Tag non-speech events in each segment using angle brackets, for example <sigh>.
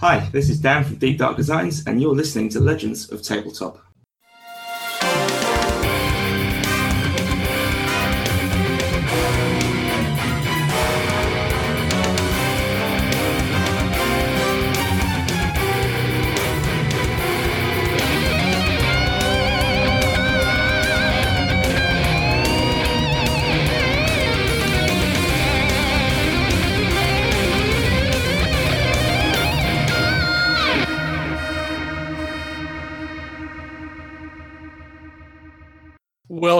Hi, this is Dan from Deep Dark Designs, and you're listening to Legends of Tabletop.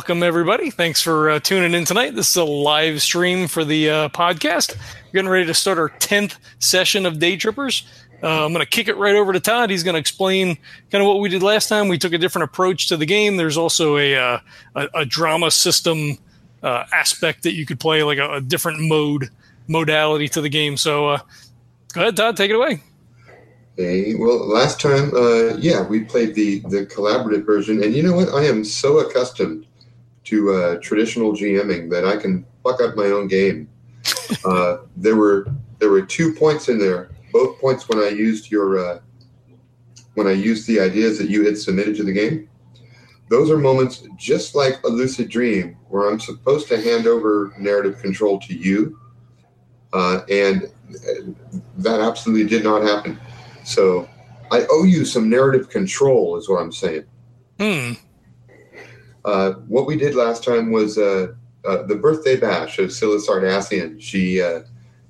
Welcome, everybody. Thanks for uh, tuning in tonight. This is a live stream for the uh, podcast. We're getting ready to start our 10th session of Day Trippers. Uh, I'm going to kick it right over to Todd. He's going to explain kind of what we did last time. We took a different approach to the game. There's also a, uh, a, a, drama system uh, aspect that you could play, like a, a, different mode modality to the game. So uh, go ahead, Todd, take it away. Okay. Well, last time, uh, yeah, we played the the collaborative version, and you know what? I am so accustomed to uh, traditional GMing that I can fuck up my own game. Uh, there were there were two points in there. Both points when I used your uh, when I used the ideas that you had submitted to the game. Those are moments just like a lucid dream, where I'm supposed to hand over narrative control to you, uh, and uh, that absolutely did not happen. So I owe you some narrative control, is what I'm saying. Hmm. Uh, what we did last time was uh, uh, the birthday bash of Scylla Sardassian. She uh,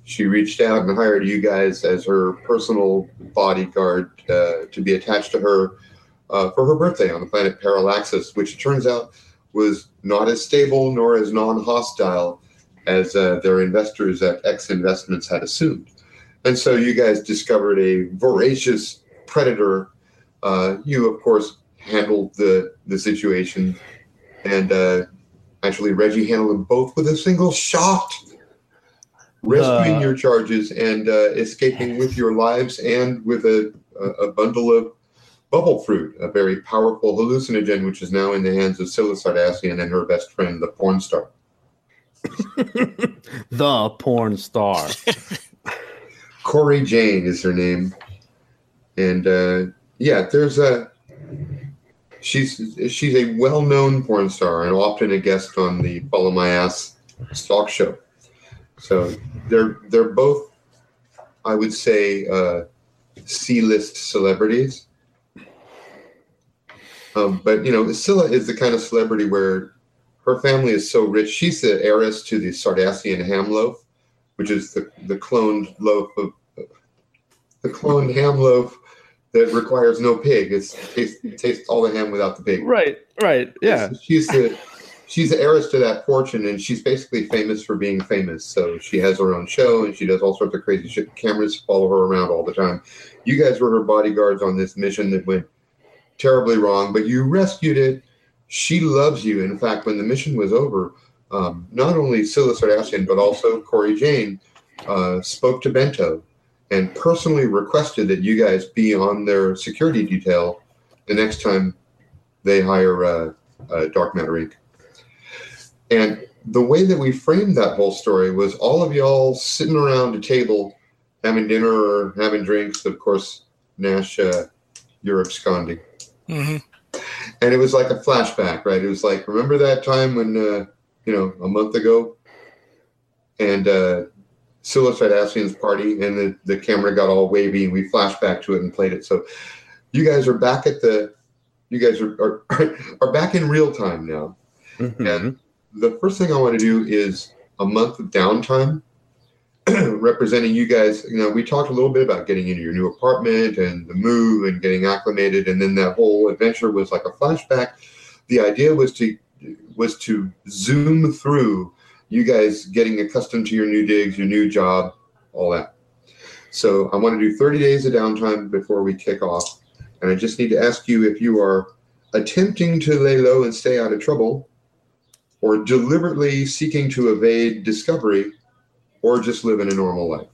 she reached out and hired you guys as her personal bodyguard uh, to be attached to her for her birthday on the planet Parallaxis, which it turns out was not as stable nor as non-hostile as their investors at X Investments had assumed. And so you guys discovered a voracious predator. You, of course, handled the, the situation. And uh, actually, Reggie handled them both with a single shot, rescuing uh, your charges and uh, escaping with your lives and with a, a, bundle of bubble fruit, a very powerful hallucinogen, which is now in the hands of Scylla Sardassian and her best friend, the porn star. <laughs> the porn star. <laughs> Corey Jane is her name, and uh, yeah, there's a she's she's a well-known porn star and often a guest on the Follow My Ass talk Show. So they're they're both, I would say, uh, C-list celebrities. Um, but you know, Scylla is the kind of celebrity where her family is so rich. She's the heiress to the Sardassian ham loaf, which is the, the cloned loaf of the cloned ham loaf that requires no pig. It's taste, tastes all the ham without the pig. Right, right, yeah. She's the she's the heiress to that fortune, and she's basically famous for being famous. So she has her own show, and she does all sorts of crazy shit. Cameras follow her around all the time. You guys were her bodyguards on this mission that went terribly wrong, but you rescued it. She loves you. In fact, when the mission was over, um, not only Scylla Sardassian, but also Corey Jane uh, spoke to Bento and personally requested that you guys be on their security detail the next time they hire uh, uh, Dark Matter Inc. And the way that we framed that whole story was all of y'all sitting around a table having dinner or having drinks. Of course, Nash, uh, you're absconding. Mm-hmm. And it was like a flashback, right? It was like, remember that time when, uh, you know, a month ago? And uh, Scylla party, and the, the camera got all wavy, and we flashed back to it and played it. So you guys are back at the, you guys are are, <laughs> are back in real time now. Mm-hmm. And the first thing I want to do is a month of downtime, <clears throat> representing you guys. You know, we talked a little bit about getting into your new apartment and the move and getting acclimated, and then that whole adventure was like a flashback. The idea was to was to zoom through you guys getting accustomed to your new digs, your new job, all that. So I want to do 30 days of downtime before we kick off. And I just need to ask you if you are attempting to lay low and stay out of trouble, or deliberately seeking to evade discovery, or just living a normal life.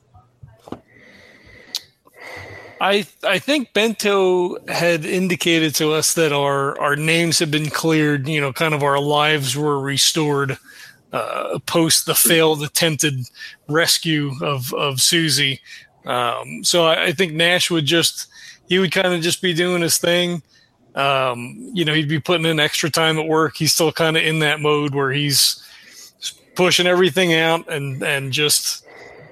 I I think Bento had indicated to us that our our names had been cleared. You know, kind of our lives were restored uh, post the failed attempted rescue of of Susie. Um, so I, I think Nash would just he would kind of just be doing his thing. Um, you know, he'd be putting in extra time at work. He's still kind of in that mode where he's pushing everything out and and just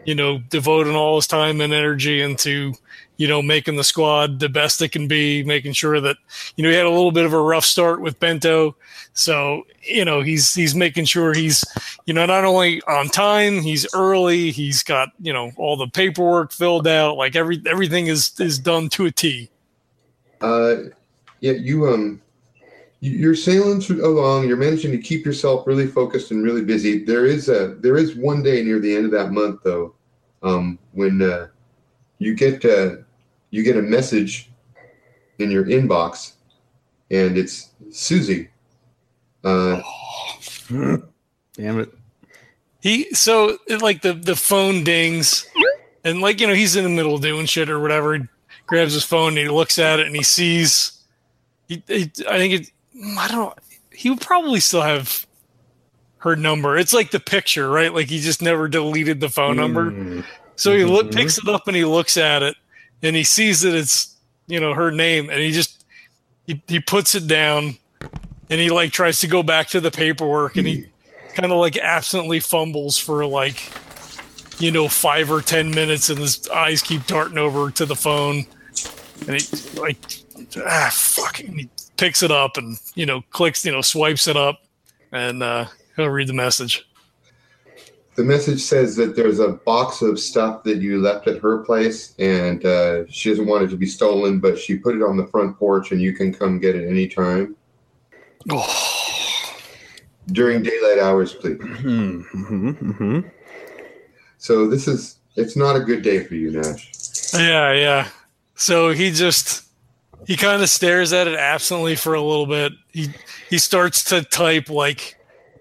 you know devoting all his time and energy into you know making the squad the best it can be, making sure that you know he had a little bit of a rough start with Bento, so you know he's he's making sure he's you know not only on time, he's early, he's got you know all the paperwork filled out, like every everything is is done to a T. Uh, yeah, you um, you- you're sailing along. You're managing to keep yourself really focused and really busy. There is a there is one day near the end of that month though, um, when uh, you get uh, you get a message in your inbox, and it's Susie. Uh, Damn it. He so it, like the the phone dings, and like you know he's in the middle of doing shit or whatever. He grabs his phone and he looks at it and he sees. He, he I think it. I don't know. He would probably still have her number. It's like the picture, right? Like he just never deleted the phone number. mm, So he look, Mhm. picks it up and he looks at it and he sees that it's you know her name and he just he, he puts it down and he like tries to go back to the paperwork and he kind of like absently fumbles for like you know five or ten minutes and his eyes keep darting over to the phone. And he like ah fucking he picks it up and you know clicks you know swipes it up and uh he'll read the message The message says that there's a box of stuff that you left at her place, and uh, she doesn't want it to be stolen, but she put it on the front porch, and you can come get it anytime oh <sighs> during daylight hours, please. <clears throat> Mm-hmm, mm-hmm. So this is it's not a good day for you, Nash. Yeah, yeah. So he just he kind of stares at it absently for a little bit. He he starts to type like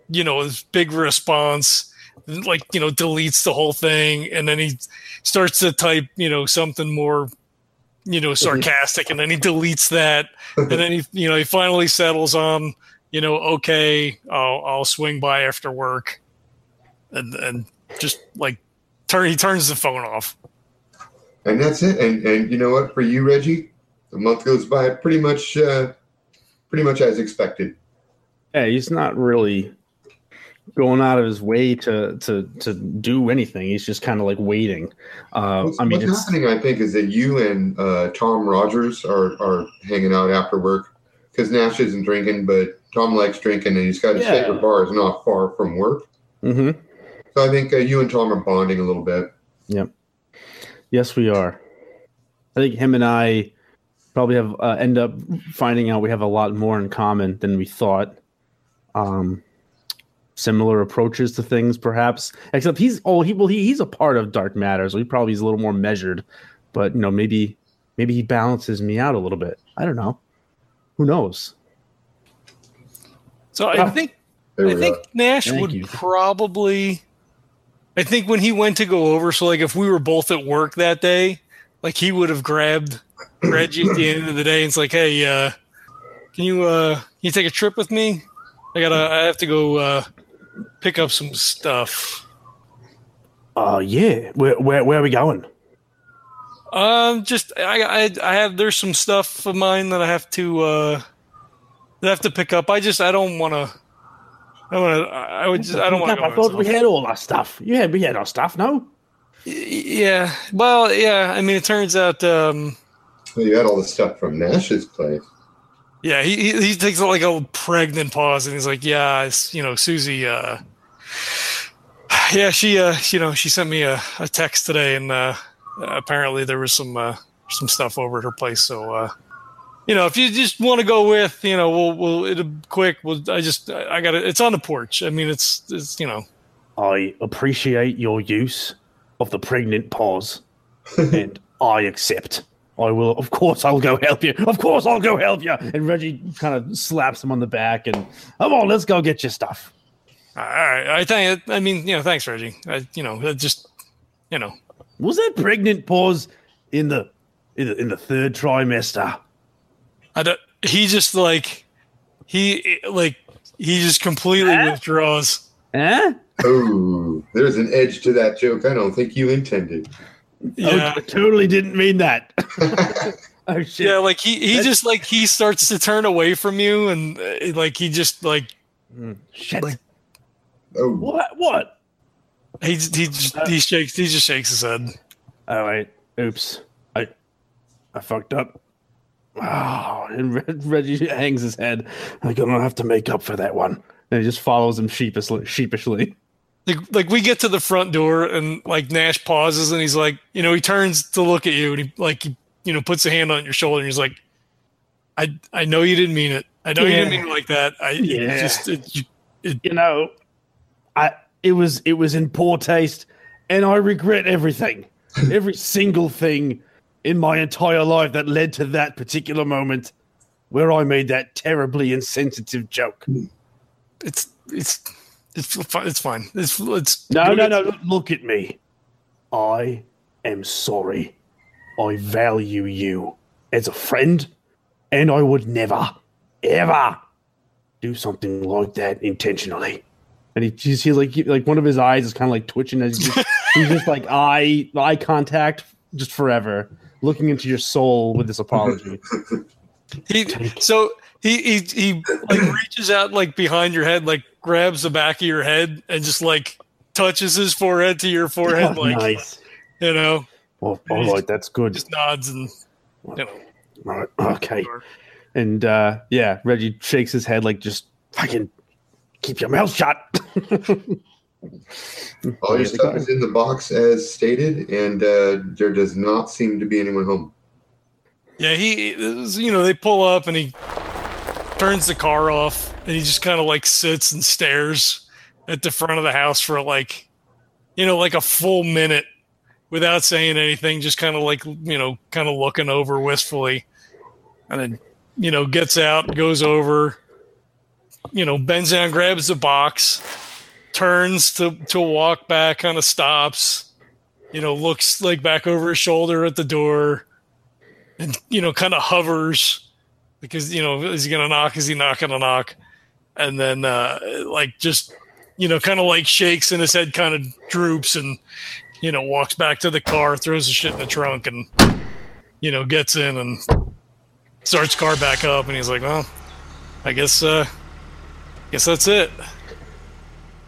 you know his big response, like you know deletes the whole thing, and then he starts to type you know something more you know sarcastic, and then he deletes that, and then he you know he finally settles on you know okay I'll I'll swing by after work, and and just like turn he turns the phone off. And that's it. And and you know what? For you, Reggie, the month goes by pretty much uh, pretty much as expected. Yeah, he's not really going out of his way to to to do anything. He's just kind of like waiting. Uh, What's, I mean, what's it's, happening, I think, is that you and uh, Tom Rogers are are hanging out after work because Nash isn't drinking, but Tom likes drinking, and he's got his Yeah. favorite bar is not far from work. Mm-hmm. So I think uh, you and Tom are bonding a little bit. Yep. Yes, we are. I think him and I probably have uh, end up finding out we have a lot more in common than we thought. Um, similar approaches to things, perhaps. Except he's oh he well he, he's a part of Dark Matter, so he probably is a little more measured. But you know maybe maybe he balances me out a little bit. I don't know. Who knows? So I Ah, think There I think are. Nash Thank would you. probably. I think when he went to go over, so like if we were both at work that day, like he would have grabbed Reggie at the end of the day and it's like, hey, uh, can you uh, can you take a trip with me? I gotta, I have to go uh, pick up some stuff. Uh yeah. Where where where are we going? Um, just I, I, I have there's some stuff of mine that I have to uh, that I have to pick up. I just I don't want to. I want to. I would just. I don't want to. I thought we had all our stuff. Yeah, we had our stuff. No. Yeah. Well, yeah. I mean, it turns out. Um, Well, you had all the stuff from Nash's place. Yeah, he, he he takes like a pregnant pause and he's like, "Yeah, it's, you know, Susie. Uh, <sighs> yeah, she uh, you know, she sent me a, a text today, and uh, apparently there was some uh, some stuff over at her place. So, uh, you know, if you just want to go with, you know, we'll we'll it'll quick. We'll I just I, I got it. It's on the porch. I mean, it's it's you know, I appreciate your use of the pregnant pause, <laughs> and I accept. I will, of course, I'll go help you. Of course, I'll go help you. And Reggie kind of slaps him on the back and, come on, let's go get your stuff. all right. I think I mean, you know, thanks, Reggie. I, you know, just you know, Was that pregnant pause in the in the, in the third trimester? I don't, he just like he like he just completely Huh? withdraws. Huh? Oh, there's an edge to that joke I don't think you intended. Yeah. Oh, I totally didn't mean that. <laughs> <laughs> oh shit. Yeah, like he he That's- just like he starts to turn away from you, and uh, like he just like Mm, shit. Like- oh, what? What? he he just, he shakes he just shakes his head. Oh wait. Oops. I I fucked up. Oh, and Reg- Reggie hangs his head. I'm gonna have to make up for that one. And he just follows him sheepishly. sheepishly. Like like we get to the front door, and like Nash pauses, and he's like, you know, he turns to look at you, and he like he, you know puts a hand on your shoulder, and he's like, I I know you didn't mean it. I know you didn't mean it like that. I it just it, you- You know, I it was it was in poor taste, and I regret everything, <laughs> every single thing in my entire life that led to that particular moment where I made that terribly insensitive joke. it's it's it's fi- it's fine. It's it's No, no, no. Look at me. I am sorry. I value you as a friend, and I would never, ever do something like that intentionally. And he he's like like one of his eyes is kind of like twitching as he's just, <laughs> he's just like eye eye contact just forever, looking into your soul with this apology. He so he he he like reaches out like behind your head, like grabs the back of your head and just like touches his forehead to your forehead, Oh, like nice. you know, Well, all right, that's good. just nods and you know. Right, okay. And uh, yeah, Reggie shakes his head like just fucking keep your mouth shut. <laughs> all your stuff is in the box as stated, and uh, there does not seem to be anyone home. Yeah, he you know they pull up and he turns the car off and he just kind of like sits and stares at the front of the house for like you know like a full minute without saying anything just kind of like you know kind of looking over wistfully. And then you know gets out goes over you know bends down grabs the box turns to to walk back kind of stops you know looks like back over his shoulder at the door and you know kind of hovers because you know is he gonna knock? Is he not gonna knock? And then uh like just you know kind of like shakes and his head kind of droops and you know walks back to the car throws the shit in the trunk and you know gets in and starts car back up. And he's like well i guess uh guess that's it.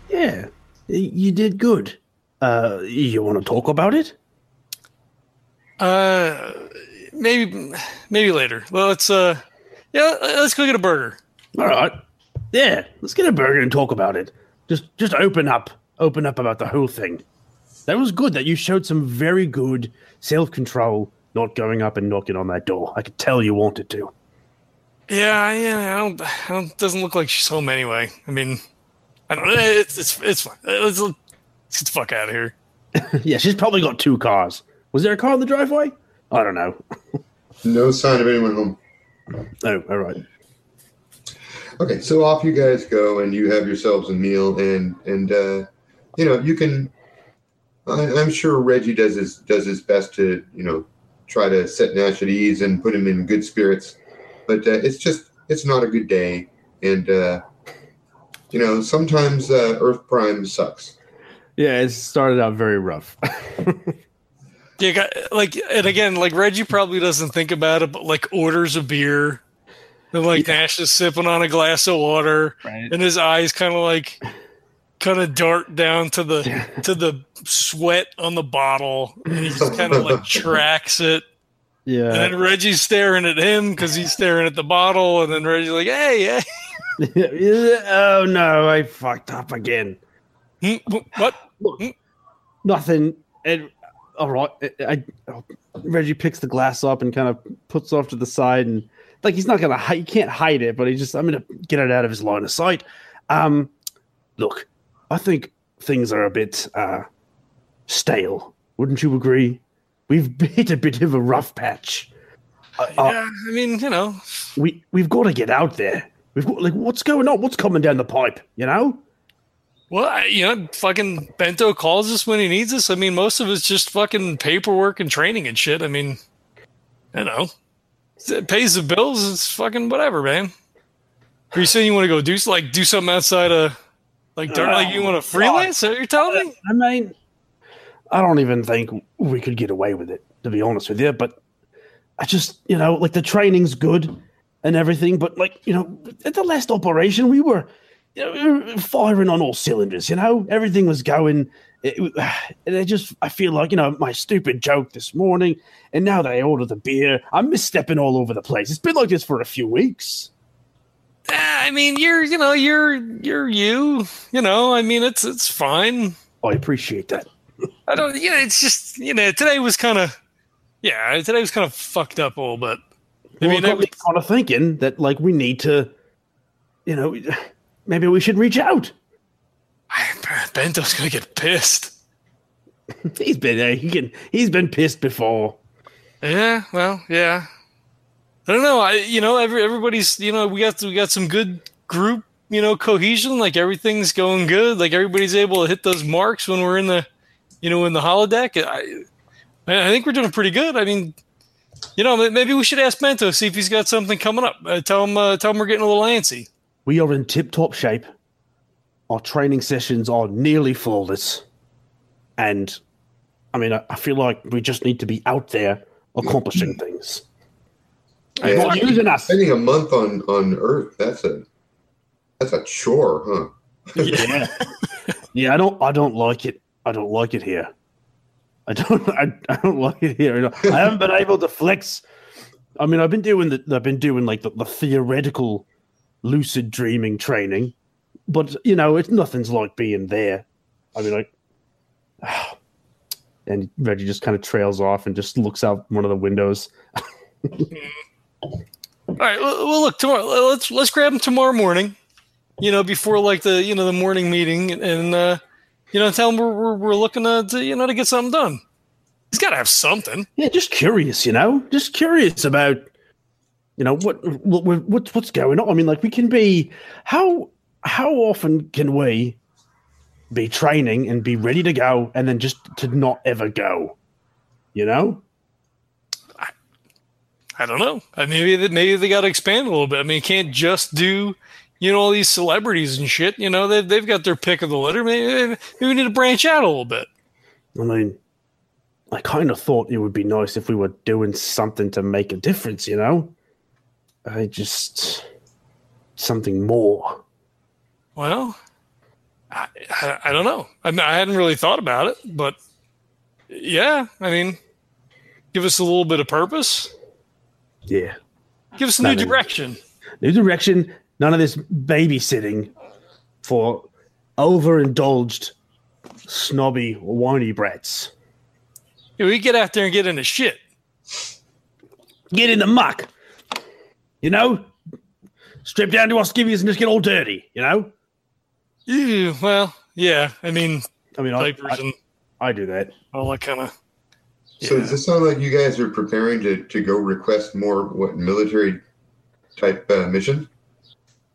Yeah, you did good. Uh, you want to talk about it? uh maybe maybe later. Well let's uh yeah let's go get a burger All right. Yeah, let's get a burger and talk about it. Just, just open up, open up about the whole thing. That was good. That you showed some very good self control, not going up and knocking on that door. I could tell you wanted to. Yeah, yeah, I don't, I don't. Doesn't look like she's home anyway. I mean, I don't. It's it's it's fine. Let's, let's get the fuck out of here. <laughs> yeah, she's probably got two cars. Was there a car in the driveway? I don't know. No sign of anyone home. Oh, all right. Okay, so off you guys go, and you have yourselves a meal, and and uh, you know you can. I, I'm sure Reggie does his does his best to you know try to set Nash at ease and put him in good spirits, but uh, it's just it's not a good day, and uh, you know sometimes uh, Earth Prime sucks. Yeah, it started out very rough. <laughs> Yeah, got, like, and again, like Reggie probably doesn't think about it, but like orders a beer, and like Nash is sipping on a glass of water, right. and his eyes kind of like kind of dart down to the to the sweat on the bottle, and he just kind of like <laughs> tracks it. And Yeah. then Reggie's staring at him because he's staring at the bottle, and then Reggie's like, "Hey, hey, <laughs> oh no, I fucked up again. hmm, wh- what?" Nothing. And all right, I, I, Reggie picks the glass up and kind of puts it off to the side, and like he's not gonna, he can't hide it, but he just, I'm gonna get it out of his line of sight. Um, look, I think things are a bit uh, stale. Wouldn't you agree? We've <laughs> hit a bit of a rough patch. Uh, uh, yeah, I mean, you know, we we've got to get out there. We've got like what's going on? What's coming down the pipe? You know? Well, I, you know, fucking Bento calls us when he needs us. I mean, most of it's just fucking paperwork and training and shit. I mean, you know, it pays the bills. It's fucking whatever, man. Are you saying you want to go do like do something outside of like dark, like you want to uh, freelance? Is that what you're telling me? I mean, I don't even think we could get away with it, to be honest with you. But I just, you know, like the training's good and everything, but like, you know, at the last operation, we were, you know, firing on all cylinders. You know, everything was going. It, <sighs> and I just, I feel like, you know, my stupid joke this morning, and now that I ordered the beer, I'm misstepping all over the place. It's been like this for a few weeks. I mean, you're, you know, you're, you're you. You know, I mean, it's, it's fine. I appreciate that. <laughs> I don't. You know, it's just you know, today was kind of, yeah, today was kind of fucked up a little bit. I Well, mean, it it me kind of thinking that like we need to, you know, maybe we should reach out. Bento's gonna get pissed. <laughs> He's been uh, he can, he's been pissed before. Yeah, well, yeah. I don't know. I you know, every everybody's you know, we got we got some good group, you know, cohesion. Like everything's going good. Like everybody's able to hit those marks when we're in the, you know, in the holodeck. I I think we're doing pretty good. I mean, you know, maybe we should ask Bento see if he's got something coming up. Uh, tell him uh, tell him we're getting a little antsy. We are in tip top shape. Our training sessions are nearly flawless, and I mean, I, I feel like we just need to be out there accomplishing things. Yeah. Not using us. Spending a month on on Earth, that's a that's a chore, huh? Yeah, <laughs> yeah. I don't. I don't like it. I don't like it here. I don't. <laughs> I, I don't like it here. I haven't been able to flex. I mean, I've been doing the. I've been doing like the, the theoretical lucid dreaming training, but you know, it's nothing's like being there. I mean, like, <sighs> and Reggie just kind of trails off and just looks out one of the windows. <laughs> All right. Well, well, look tomorrow. Let's let's grab him tomorrow morning. You know, before like the you know the morning meeting, and uh, you know, tell him we're we're, we're looking to, to you know to get something done. He's got to have something. Yeah, just curious, you know, just curious about, you know, what, what what's what's going on. I mean, like we can be how how often can we be training and be ready to go, and then just to not ever go, you know? I don't know. I maybe they, maybe they got to expand a little bit. I mean, you can't just do you know all these celebrities and shit. You know they've they've got their pick of the litter. Maybe, maybe we need to branch out a little bit. I mean, I kind of thought it would be nice if we were doing something to make a difference, you know? I just something more. Well, I, I, I don't know. I, I hadn't really thought about it, but yeah, I mean, give us a little bit of purpose. Yeah. Give us a new direction. New direction. None of this babysitting for overindulged, snobby, whiny brats. Yeah, we get out there and get into shit. Get in the muck. You know? Strip down to our skivvies and just get all dirty, you know? Ew, well, yeah. I mean, I mean, I, I, and I do that. all that kind of. So does this sound like you guys are preparing to, to go request more what military type uh, mission?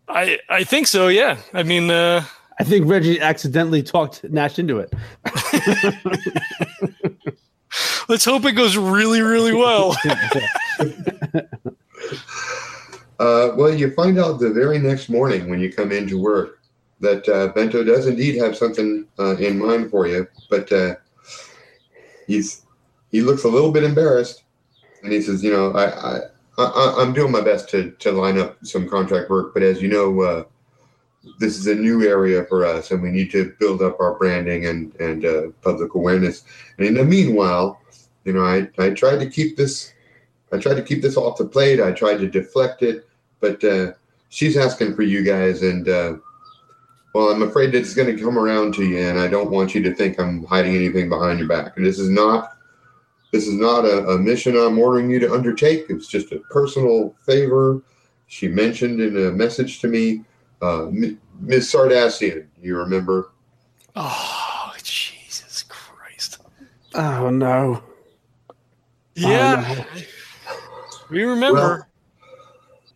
I I think so. Yeah. I mean, uh, I think Reggie accidentally talked Nash into it. <laughs> let's hope it goes really, really well. <laughs> <laughs> Uh, well, you find out the very next morning when you come into work that uh, Bento does indeed have something uh, in mind for you, but uh, he's he looks a little bit embarrassed, and he says, "You know, I, I, I'm doing my best to to line up some contract work, but as you know, uh, this is a new area for us, and we need to build up our branding and and uh, public awareness. And in the meanwhile, you know, I I tried to keep this." I tried to keep this off the plate. I tried to deflect it, but uh, she's asking for you guys, and uh, well, I'm afraid it's going to come around to you, and I don't want you to think I'm hiding anything behind your back. And this is not this is not a, a mission I'm ordering you to undertake. It's just a personal favor. She mentioned in a message to me, uh, M- Ms. Sardassian. You remember? oh, Jesus Christ. oh, no. Yeah. We remember. Well,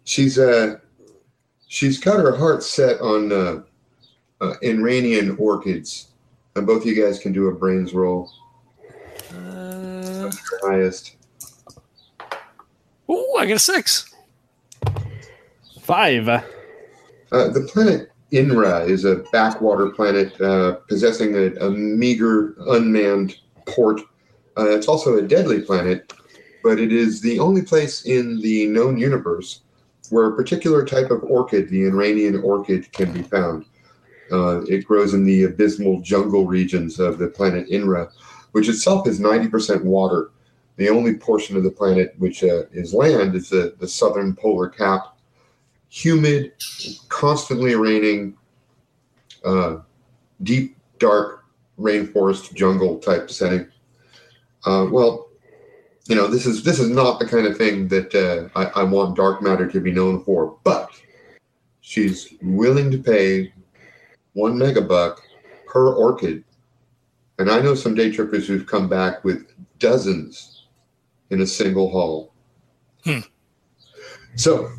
she's uh she's got her heart set on uh, uh Iranian orchids. And both of you guys can do a brains roll. uh, highest. oh, I got a six. Five. Uh, the planet Inra is a backwater planet uh, possessing a, a meager unmanned port. Uh, it's also a deadly planet, but it is the only place in the known universe where a particular type of orchid, the Iranian orchid, can be found. Uh, it grows in the abysmal jungle regions of the planet Inra, which itself is 90% water. The only portion of the planet which uh, is land is the, the southern polar cap. Humid, constantly raining, uh, deep, dark rainforest jungle type setting. Uh, well, you know, this is this is not the kind of thing that uh, I, I want dark matter to be known for. But she's willing to pay one megabuck per orchid, and I know some day trippers who've come back with dozens in a single haul. Hmm. So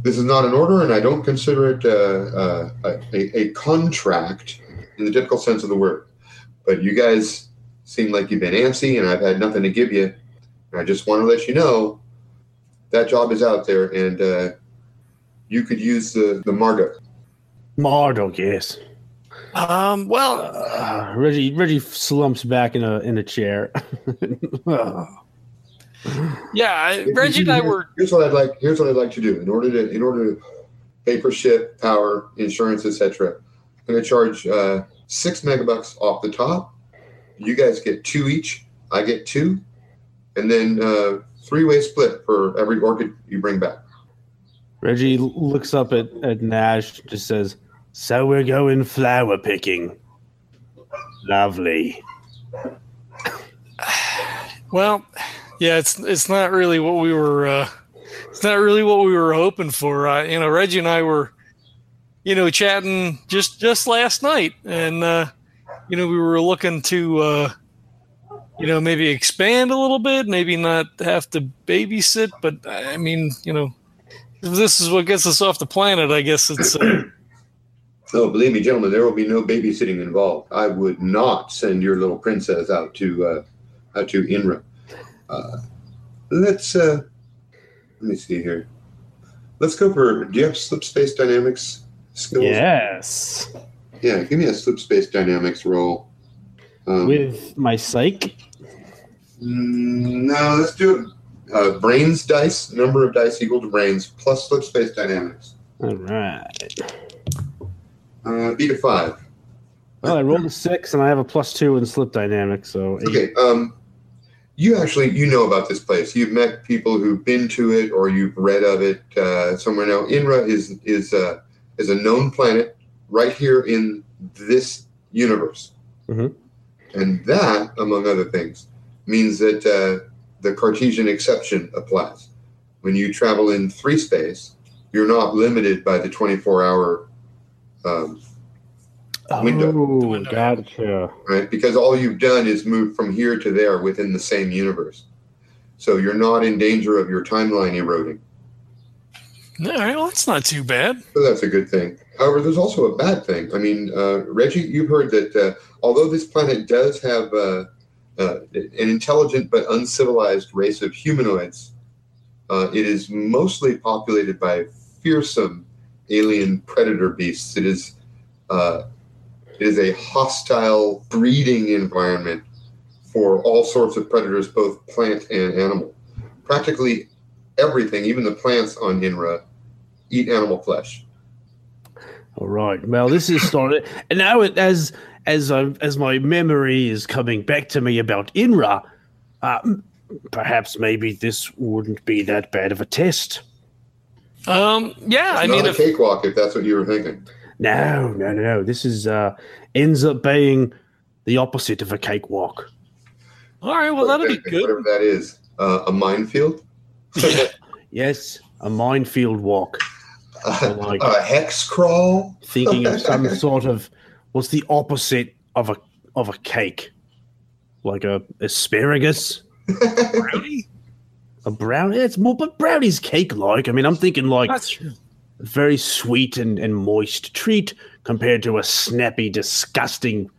this is not an order, and I don't consider it uh, uh, a, a contract in the typical sense of the word. But you guys seem like you've been antsy, and I've had nothing to give you. And I just want to let you know that job is out there, and uh, you could use the the Marduk. Marduk, yes. Um, well, Uh, Reggie Reggie slumps back in a in a chair. <laughs> yeah, I- Reggie and I were. Here's what I'd like. Here's what I'd like to do. In order to in order to pay for ship, power, insurance, etc. I'm going to charge uh, six megabucks off the top. You guys get two each. I get two, and then uh, three way split for every orchid you bring back. Reggie looks up at, at Nash, just says, So we're going flower picking. Lovely. <sighs> Well, yeah, it's it's not really what we were. Uh, it's not really what we were hoping for. Uh, you know, Reggie and I were, you know, chatting just just last night, and uh, you know, we were looking to, uh, you know, maybe expand a little bit, maybe not have to babysit, but I mean, you know, if this is what gets us off the planet, I guess it's. Uh, <clears throat> Oh, believe me, gentlemen, there will be no babysitting involved. I would not send your little princess out to uh, out to Inra. Uh, let's uh, let me see here. Let's go for. Do you have slip space dynamics skills? Yes. Yeah, give me a slip space dynamics roll. Um, With my psych. Mm, no, let's do it. Uh, brains dice, number of dice equal to brains plus slip space dynamics. All right. Uh, beat a five. Well, I rolled a six and I have a plus two in slip dynamics, so eight. Okay. Um, you actually you know about this place. You've met people who've been to it or you've read of it uh, somewhere. Now, Inra is is uh, is a known planet right here in this universe, Mhm. and that, among other things, means that uh, the Cartesian exception applies. When you travel in three space, you're not limited by the 24 hour um, window. Oh, gotcha. right? Because all you've done is move from here to there within the same universe. So you're not in danger of your timeline eroding. all right, well, that's not too bad. So that's a good thing. However, there's also a bad thing. I mean, uh, Reggie, you've heard that uh, although this planet does have uh, uh, an intelligent but uncivilized race of humanoids, uh, it is mostly populated by fearsome alien predator beasts. It is uh, it is a hostile breeding environment for all sorts of predators, both plant and animal. Practically everything, even the plants on Inra, eat animal flesh. All right. Well, this is started, and now it, as as I, as my memory is coming back to me about Inra, uh, perhaps maybe this wouldn't be that bad of a test. Um, yeah, I Not mean, a if, cakewalk, if that's what you were thinking. No, no, no, no. This is uh ends up being the opposite of a cakewalk. all right, well, that'll be good. Whatever that is, uh, a minefield, <laughs> Yes, a minefield walk. a, like- a hex crawl. Thinking of some <laughs> sort of what's the opposite of a of a cake, like a asparagus, Brownie? <laughs> a brownie. It's more, but brownie's cake like. I mean, I'm thinking like That's true. very sweet and, and moist treat compared to a snappy, disgusting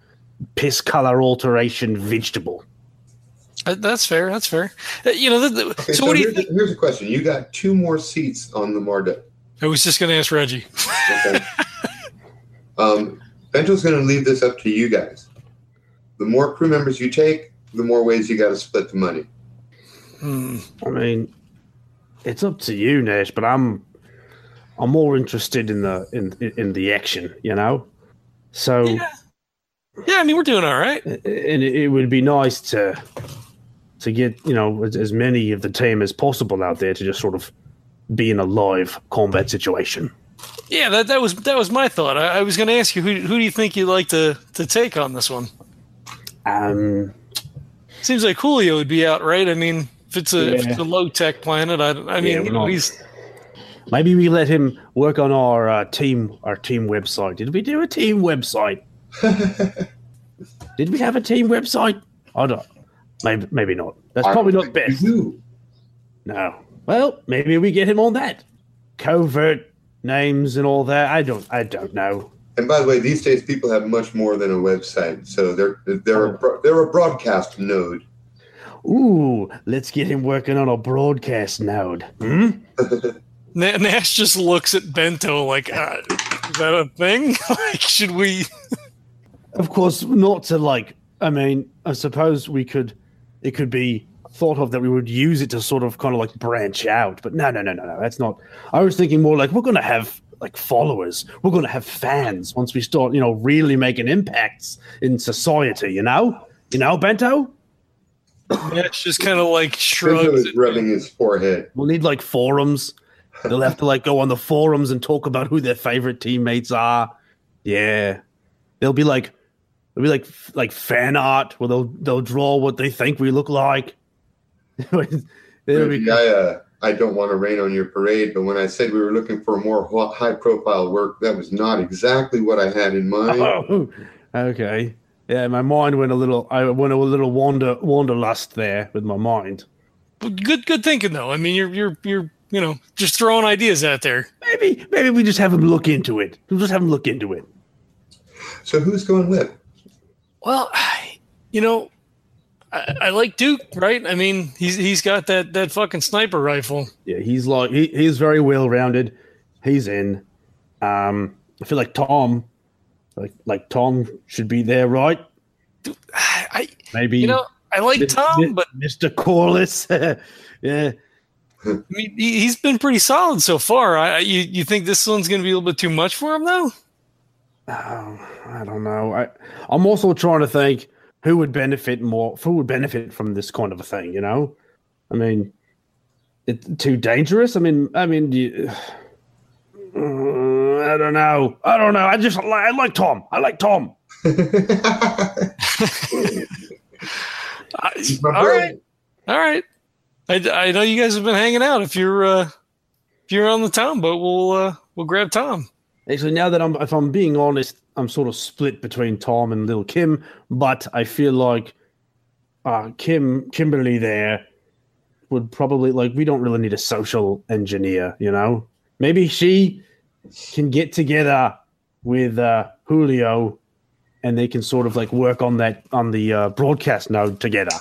piss color alteration vegetable. Uh, That's fair. That's fair. Uh, you know, the, the, Okay, so, what do you here's, think? here's a question. You got two more seats on the Marduk. I was just going to ask Reggie. Okay. <laughs> um, Bento's going to leave this up to you guys. the more crew members you take, the more ways you got to split the money. Hmm. I mean, it's up to you, Nash, but I'm I'm more interested in the in in the action, you know. So, Yeah. Yeah, I mean we're doing all right. and it, it would be nice to to get you know as, as many of the team as possible out there to just sort of be in a live combat situation. Yeah, that, that was that was my thought. I, I was going to ask you who who do you think you'd like to to take on this one? Um, Seems like Julio would be out, right? I mean, if it's a if Yeah. it's a low tech planet, I, I mean, Yeah, you know, he's maybe we let him work on our uh, team our team website. Did we do a team website? <laughs> Did we have a team website? I don't. Maybe maybe not. That's I probably don't not think we best. No. Well, maybe we get him on that. Covert names and all that. I don't. I don't know. And by the way, these days people have much more than a website, so they're they're Oh. a, they're a broadcast node. Ooh, let's get him working on a broadcast node. Hmm? <laughs> Na- Nash just looks at Bento like, uh, is that a thing? <laughs> like, should we? Of course, not to like. I mean, I suppose we could. It could be thought of that we would use it to sort of kind of like branch out. But no, no, no, no, no. That's not. I was thinking more like we're going to have like followers. We're going to have fans once we start, you know, really making impacts in society. You know, you know, Bento. Nash just kind of like Bento shrugs. is rubbing his forehead. We'll need like forums. They'll have to like go on the forums and talk about who their favorite teammates are. Yeah, they'll be like, they'll be like like fan art where they'll they'll draw what they think we look like. <laughs> It'll be- I uh, I don't want to rain on your parade, but when I said we were looking for more high profile work, that was not exactly what I had in mind. oh, <laughs> okay. Yeah, my mind went a little. I went a little wander wanderlust there with my mind. Good, good thinking though. I mean, you're you're you're you know just throwing ideas out there. Maybe maybe we just have them look into it. We'll just have them look into it. So who's going with? Well, you know, I, I like Duke, right? I mean, he's he's got that that fucking sniper rifle. Yeah, he's like he, he's very well rounded. He's in. Um, I feel like Tom, like like Tom should be there, right? <sighs> I Maybe you know I like Mis- Tom, but Mr. Corliss. <laughs> yeah, I mean he, he's been pretty solid so far. I, I you you think this one's going to be a little bit too much for him though? Oh, I don't know. I I'm also trying to think who would benefit more. Who would benefit from this kind of a thing? You know, I mean, it's too dangerous. I mean, I mean, you, Uh, <sighs> I don't know. I don't know. I just I like Tom. I like Tom. I, <laughs> He's my all bro. right, all right. I, I know you guys have been hanging out. If you're uh, if you're on the town boat, we'll uh, we'll grab Tom. Actually, now that I'm, if I'm being honest, I'm sort of split between Tom and Little Kim. But I feel like uh, Kim, Kimberly, there would probably like. We don't really need a social engineer, you know. Maybe she can get together with uh, Julio, and they can sort of like work on that on the uh, broadcast node together.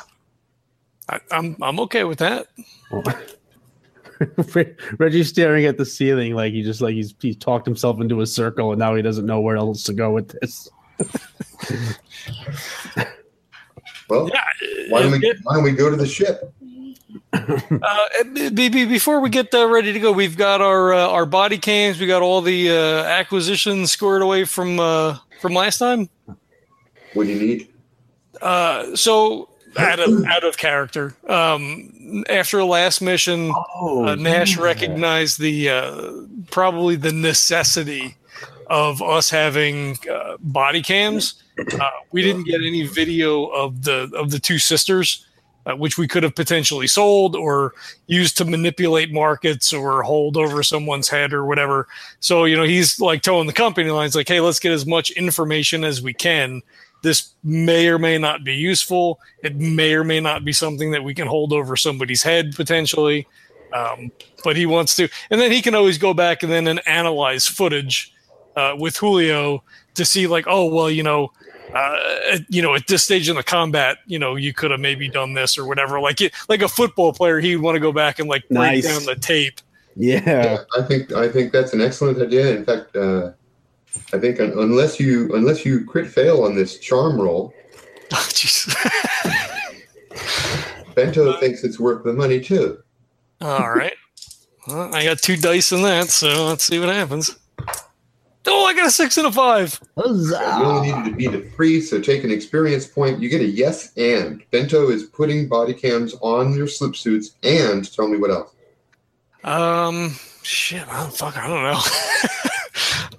I, I'm I'm okay with that. <laughs> <laughs> Reggie's staring at the ceiling like he just like he's he talked himself into a circle and now he doesn't know where else to go with this. <laughs> well, Yeah. why don't we it- why don't we go to the ship? Uh, be, be, before we get uh, ready to go, we've got our uh, our body cams. We got all the uh, acquisitions squared away from uh, from last time. What do you need? Uh, so out of out of character. Um, after the last mission, Oh, uh, Nash recognized the uh, probably the necessity of us having uh, body cams. Uh, we didn't get any video of the of the two sisters, uh, which we could have potentially sold or used to manipulate markets or hold over someone's head or whatever. So you know he's like towing the company lines, like, hey, let's get as much information as we can. This may or may not be useful. It may or may not be something that we can hold over somebody's head potentially. Um, but he wants to, and then he can always go back and then and analyze footage uh, with Julio to see like, oh well, you know, uh, at, you know, at this stage in the combat, you know, you could have maybe done this or whatever. Like it, like a football player, he'd want to go back and like break Nice. down the tape. Yeah. Yeah, I think I think that's an excellent idea. In fact, uh, I think un- unless you unless you crit fail on this charm roll, <laughs> Oh, jeez. <laughs> Bento thinks it's worth the money too. All right. Well, I got two dice in that, so let's see what happens. Oh, I got a six and a five. You only needed to beat a three, so take an experience point. You get a yes and. Bento is putting body cams on your slip suits and tell me what else. Um, shit, I don't, fuck, I don't know. <laughs>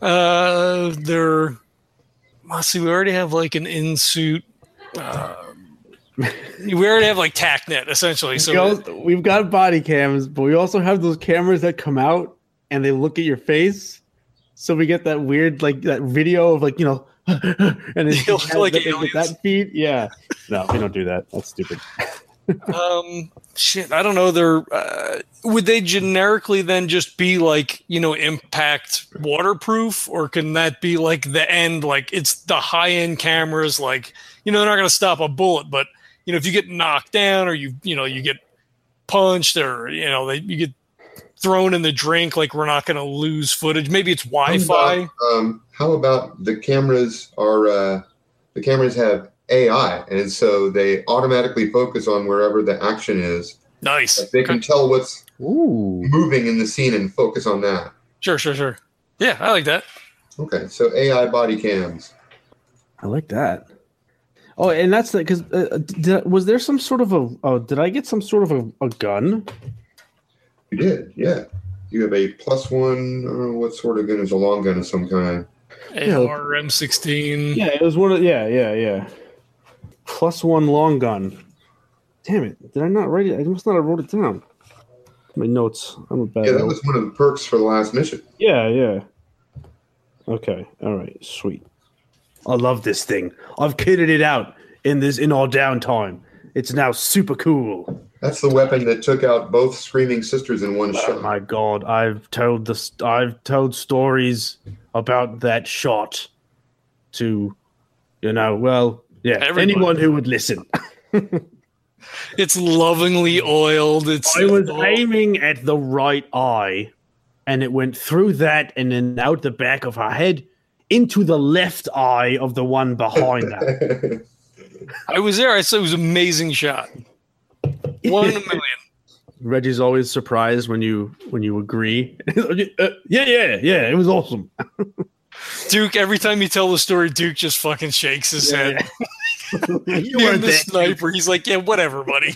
uh, they're. Let's see, we already have like an in suit. Uh, we already have like TACnet essentially. We So also- we've got body cams, but we also have those cameras that come out and they look at your face. So we get that weird, like that video of like you know, <laughs> and it's <laughs> like that- that feed. Yeah, no, we don't do that. That's stupid. <laughs> um, shit, I don't know. They're uh, would they generically then just be like you know impact waterproof, or can that be like the end? Like it's the high end cameras, like you know they're not going to stop a bullet, but you know if you get knocked down or you you know you get punched or you know they, you get thrown in the drink, like we're not going to lose footage. Maybe it's Wi-Fi. um, how about the cameras are uh, the cameras have AI, and so they automatically focus on wherever the action is. Nice. Like they can tell what's Ooh, moving in the scene and focus on that. Sure, sure, sure. Yeah, I like that. Okay, so AI body cams. I like that. Oh, and that's because uh, did, was there some sort of a? Oh, did I get some sort of a, a gun? You did, yeah. You have a plus one. Uh, what sort of gun is a long gun of some kind? Yeah. AR M16. Yeah, it was one of yeah, yeah, yeah. Plus one long gun. Damn it! Did I not write it? I must not have wrote it down. My notes. I'm a bad. Yeah, that note. was one of the perks for the last mission. Yeah, yeah. Okay. All right. Sweet. I love this thing. I've kitted it out in this in our downtime. It's now super cool. That's the weapon that took out both screaming sisters in one Oh shot. my god! I've told the I've told stories about that shot to, you know, well, yeah, anyone who would listen. <laughs> It's lovingly oiled. It's I was all- aiming at the right eye, and it went through that and then out the back of her head into the left eye of the one behind her. <laughs> I was there. I said it was an amazing shot. <laughs> One million. Reggie's always surprised when you when you agree. Uh, yeah, yeah, yeah. It was awesome. Duke, every time you tell the story, Duke just fucking shakes his Yeah, head. <laughs> you Being the sniper, he's like, yeah, whatever, buddy.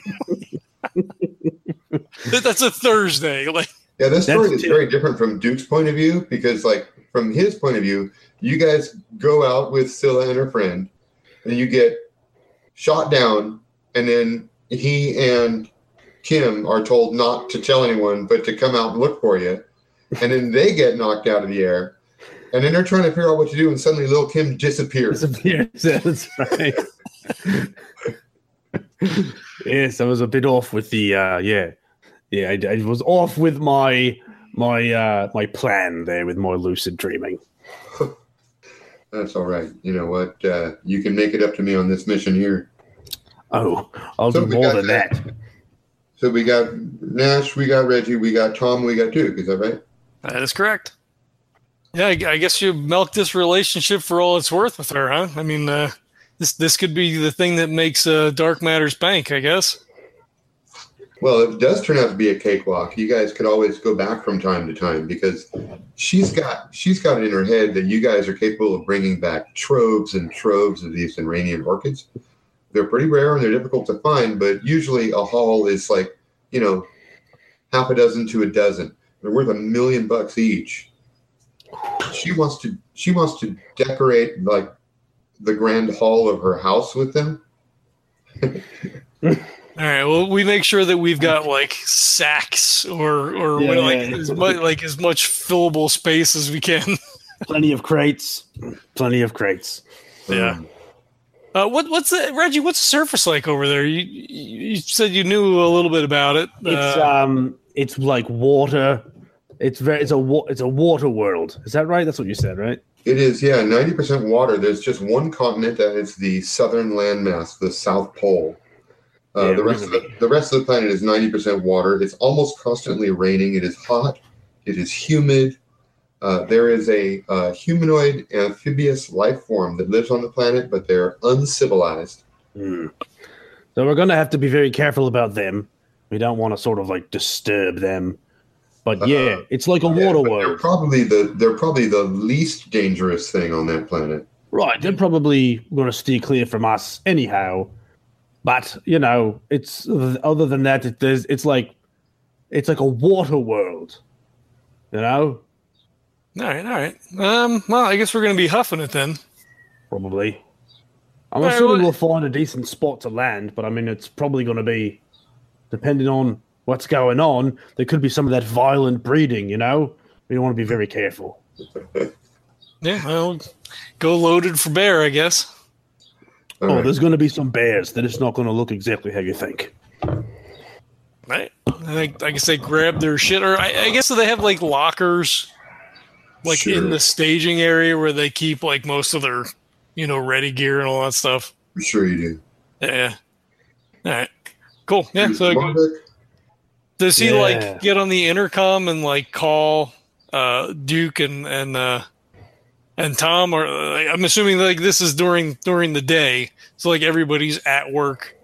That- <laughs> That's a Thursday. Like, Yeah, this story That's is very different from Duke's point of view because, like, from his point of view, you guys go out with Scylla and her friend, and you get shot down, and then he and Kim are told not to tell anyone, but to come out and look for you, and then they get knocked out of the air, and then they're trying to figure out what to do, and suddenly little Kim disappears. Disappears. <laughs> That's right. <laughs> yes, I was a bit off with the. uh Yeah, yeah. I, I was off with my my uh my plan there with my lucid dreaming. <laughs> That's all right. You know what? Uh, you can make it up to me on this mission here. Oh, I'll So do more than that. that. So we got Nash, we got Reggie, we got Tom, we got Duke. Is that right? that is correct. Yeah, I, guess you milk this relationship for all it's worth with her, huh? I mean, uh, this this could be the thing that makes uh, Dark Matters bank, I guess. Well, it does turn out to be a cakewalk, you guys could always go back from time to time because she's got she's got it in her head that you guys are capable of bringing back troves and troves of these Iranian orchids. They're pretty rare and they're difficult to find, but usually a haul is like you know half a dozen to a dozen. They're worth a million bucks each. She wants to she wants to decorate like the grand hall of her house with them. <laughs> All right. Well, we make sure that we've got like sacks or or Yeah, like yeah. as much like as much fillable space as we can. Plenty of crates. Plenty of crates. Yeah. Um, Uh, what what's the Reggie? What's the surface like over there? You you you said you knew a little bit about it. It's Uh, um, it's like water. It's very. It's a It's a water world. Is that right? That's what you said, right? It is, yeah, 90% water. There's just one continent, that is the southern landmass, the South Pole. Uh, Yeah, the rest of the, the rest of the planet is 90% water. It's almost constantly raining. It is hot. It is humid. Uh, there is a uh, humanoid amphibious life form that lives on the planet, but they're uncivilized. Hmm. So we're gonna have to be very careful about them. We don't want to sort of like disturb them. But yeah, Uh, it's like a Yeah, water but they're world. probably the they're probably the least dangerous thing on that planet. Right, they're probably going to steer clear from us anyhow. But you know, it's other than that, it, there's it's like it's like a water world. You know, All right, all right. Um, well, I guess we're gonna be huffing it then. probably. I'm Right, assuming well- we'll find a decent spot to land, but I mean, it's probably going to be depending on what's going on. There could be some of that violent breeding. You know, we want to be very careful. <laughs> Yeah, well, go loaded for bear, I guess. All oh, right. there's going to be some bears that it's not going to look exactly how you think. Right. I, think, I guess they grab their shit, or I, I guess they have like lockers, like Sure. in the staging area where they keep like most of their, you know, ready gear and all that stuff. I'm sure you do. Yeah. All right. Cool. Yeah. So Marvick, does he Yeah. like get on the intercom and like call uh, Duke and and uh, and Tom? Or uh, I'm assuming like this is during during the day, so like everybody's at work,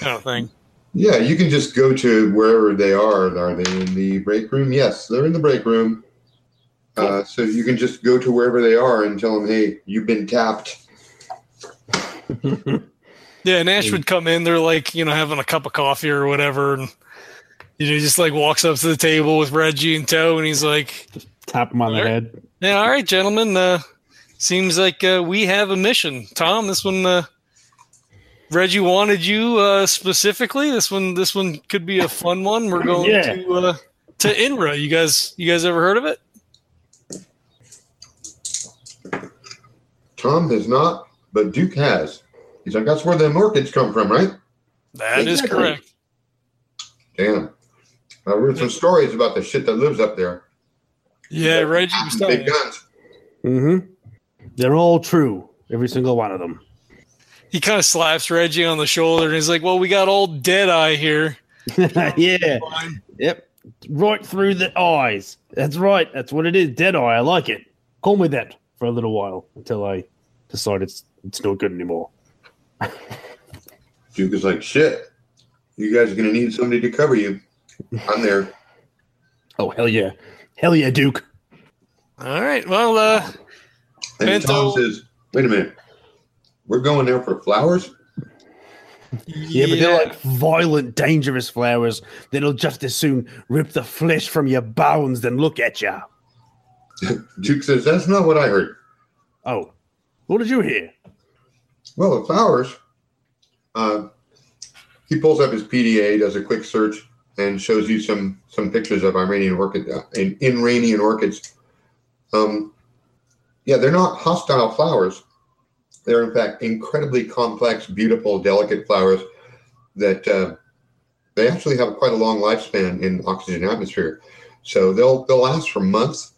kind of thing. Yeah, you can just go to wherever they are. Are they in the break room? Yes, they're in the break room. Uh, so you can just go to wherever they are and tell them, "Hey, you've been tapped." <laughs> Yeah, and Ash would come in. They're like, you know, having a cup of coffee or whatever, and you know, he just like walks up to the table with Reggie and tow, and he's like, just Tap him on the Alright. head. "Yeah, all right, gentlemen. Uh, seems like uh, we have a mission. Tom, this one, uh, Reggie wanted you uh, specifically. This one, this one could be a fun one. We're going Yeah. to uh, to Inra. You guys, you guys ever heard of it? Tom has not, but Duke has. He's like, "That's where the orchids come from, right?" That is Exactly. correct. Damn. I read some stories about the shit that lives up there. Yeah, Reggie was telling Big guns. Mm-hmm. They're all true, every single one of them. He kind of slaps Reggie on the shoulder, and he's like, "Well, we got old Deadeye here." <laughs> yeah. Yep. Right through the eyes. That's right. That's what it is. Dead eye. I like it. Call me that for a little while until I decide it's it's not good anymore. <laughs> Duke is like, "Shit, you guys are gonna need somebody to cover you." I'm there. Oh hell yeah. Hell yeah, Duke. All right. Well, uh, And Bento- Tom says, "Wait a minute, we're going there for flowers." Yeah, but they're like violent, dangerous flowers that'll just as soon rip the flesh from your bones than look at you. <laughs> Duke says, "That's not what I heard." Oh, what did you hear? Well, the flowers. Uh, he pulls up his PDA, does a quick search, and shows you some some pictures of Iranian orchid uh, in Iranian orchids. Um, yeah, they're not hostile flowers. They're in fact incredibly complex, beautiful, delicate flowers that uh, they actually have quite a long lifespan in oxygen atmosphere. So they'll they'll last for months.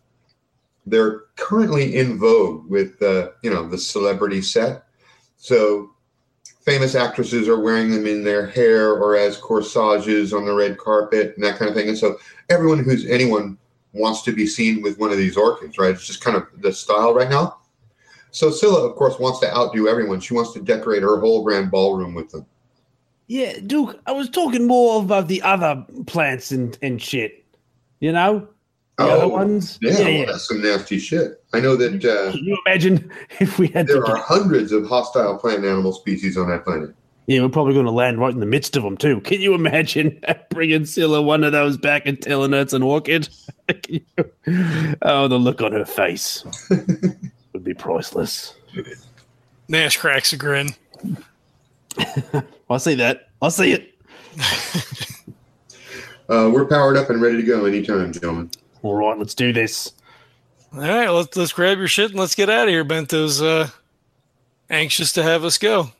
They're currently in vogue with uh, you know the celebrity set. So famous actresses are wearing them in their hair or as corsages on the red carpet and that kind of thing. And so everyone who's anyone wants to be seen with one of these orchids, right? It's just kind of the style right now. So Scylla, of course, wants to outdo everyone. She wants to decorate her whole grand ballroom with them. Yeah, Duke, I was talking more about the other plants and, and shit. You know? The other ones? Oh, yeah, yeah, well, yeah. that's some nasty shit. I know that uh, Can you imagine <laughs> if we had there to are get, hundreds of hostile plant and animal species on that planet. Yeah, we're probably going to land right in the midst of them, too. Can you imagine <laughs> bringing Scylla one of those back and telling her it's an orchid? <laughs> Can you- oh, the look on her face would be priceless. Nash cracks a grin. I'll see that. I'll see it. Uh, we're powered up and ready to go anytime, gentlemen. All right, let's do this. All right, let's let's grab your shit and let's get out of here. Bento's uh, anxious to have us go.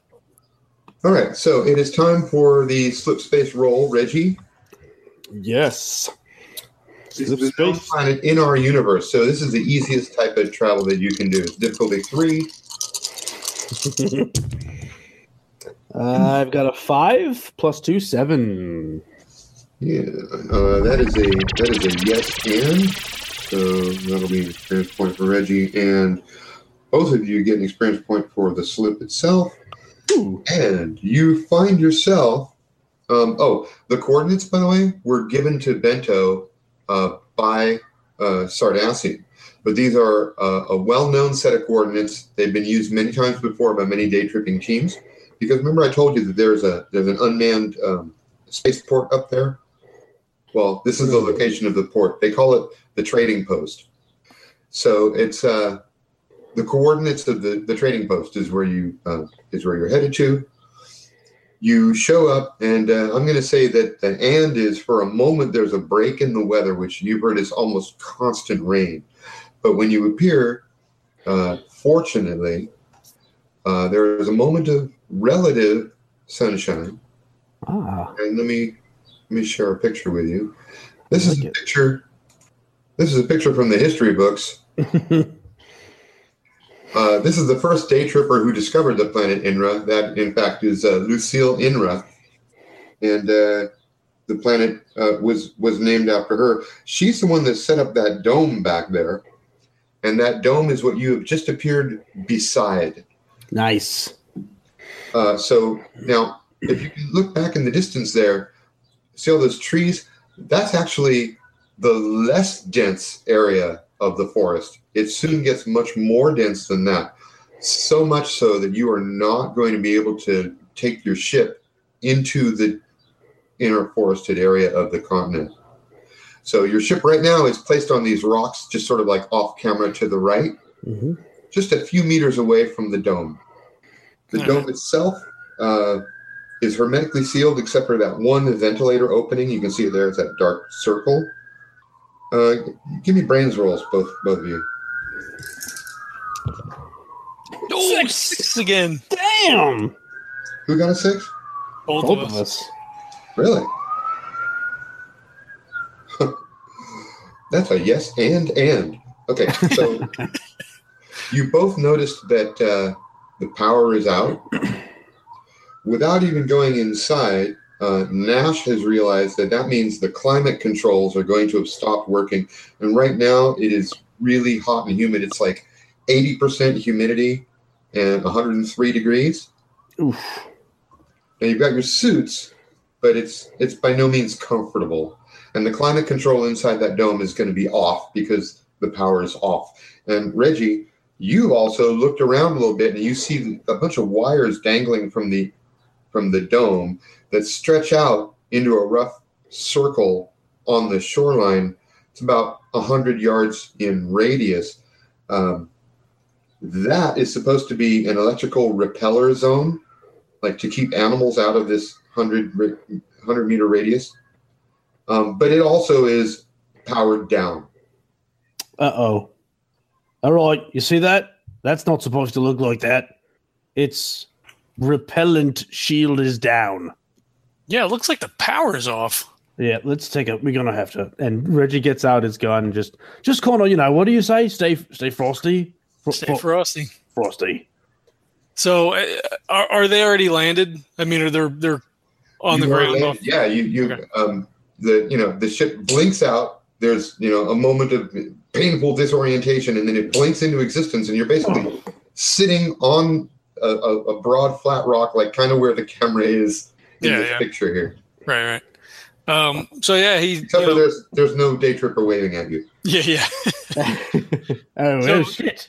All right, so it is time for the slip space roll, Reggie. Yes. This Slip is the space. planet in our universe, so this is the easiest type of travel that you can do. It's difficulty three. <laughs> I've got a five plus two, seven. Yeah, uh, that is a that is a yes and. So that'll be an experience point for Reggie, and both of you get an experience point for the slip itself. Ooh. and you find yourself. Um, oh, the coordinates, by the way, were given to Bento uh, by uh, Sardassian. But these are uh, a well-known set of coordinates. They've been used many times before by many day tripping teams. Because remember, I told you that there's a there's an unmanned um, spaceport up there. Well, this is the location of the port. They call it the trading post. So it's uh, the coordinates of the, the trading post is where you uh, is where you're headed to. You show up, and uh, I'm going to say that the and is for a moment there's a break in the weather, which you've heard is almost constant rain. But when you appear, uh, fortunately, uh, there is a moment of relative sunshine. Ah. And let me let me share a picture with you. This is a it. picture. This is a picture from the history books. <laughs> Uh, this is the first day tripper who discovered the planet Inra. That, in fact, is uh, Lucille Inra, and uh, the planet uh, was was named after her. She's the one that set up that dome back there, and that dome is what you have just appeared beside. nice. Uh, so now, if you look back in the distance there, see all those trees? That's actually the less dense area of the forest. It soon gets much more dense than that. So much so that you are not going to be able to take your ship into the inner forested area of the continent. So your ship right now is placed on these rocks, just sort of like off camera to the right hmm just a few meters away from the dome. The All dome itself uh, is hermetically sealed except for that one ventilator opening. You can see it there. It's that dark circle. Uh, give me brains rolls, both both of you. Oh, Six. six again. Damn. Who got a six? Both, Both of of us. us. Really? That's a yes and and. Okay, so <laughs> you both noticed that uh, the power is out. Without even going inside, uh, Nash has realized that that means the climate controls are going to have stopped working. And right now, it is really hot and humid. It's like 80% humidity and 103 degrees. Oof. Now you've got your suits, but it's it's by no means comfortable. And the climate control inside that dome is going to be off because the power is off. And Reggie, you also looked around a little bit and you see a bunch of wires dangling from the from the dome that stretch out into a rough circle on the shoreline. It's about hundred yards in radius. Um, that is supposed to be an electrical repeller zone like to keep animals out of this 100, 100 meter radius. Um, but it also is powered down. Uh oh. All right. You see that? That's not supposed to look like that. Its repellent shield is down. Yeah, it looks like the power's off. Yeah, let's take it. We're gonna have to. And Reggie gets out his gun. and Just, just Connor. You know what do you say? Stay, stay frosty. Fro- Stay frosty. frosty. So, uh, are, are they already landed? I mean, are they they're on You the ground? off- Yeah, you you Okay. um the you know the ship blinks out. There's you know a moment of painful disorientation, and then it blinks into existence, and you're basically sitting on a, a, a broad flat rock, like kind of where the camera is in Yeah, this yeah. picture here. Right, right. Um, so yeah, he. Except for know- there's there's no day tripper waving at you. yeah, yeah. <laughs> <laughs> oh, So- shit!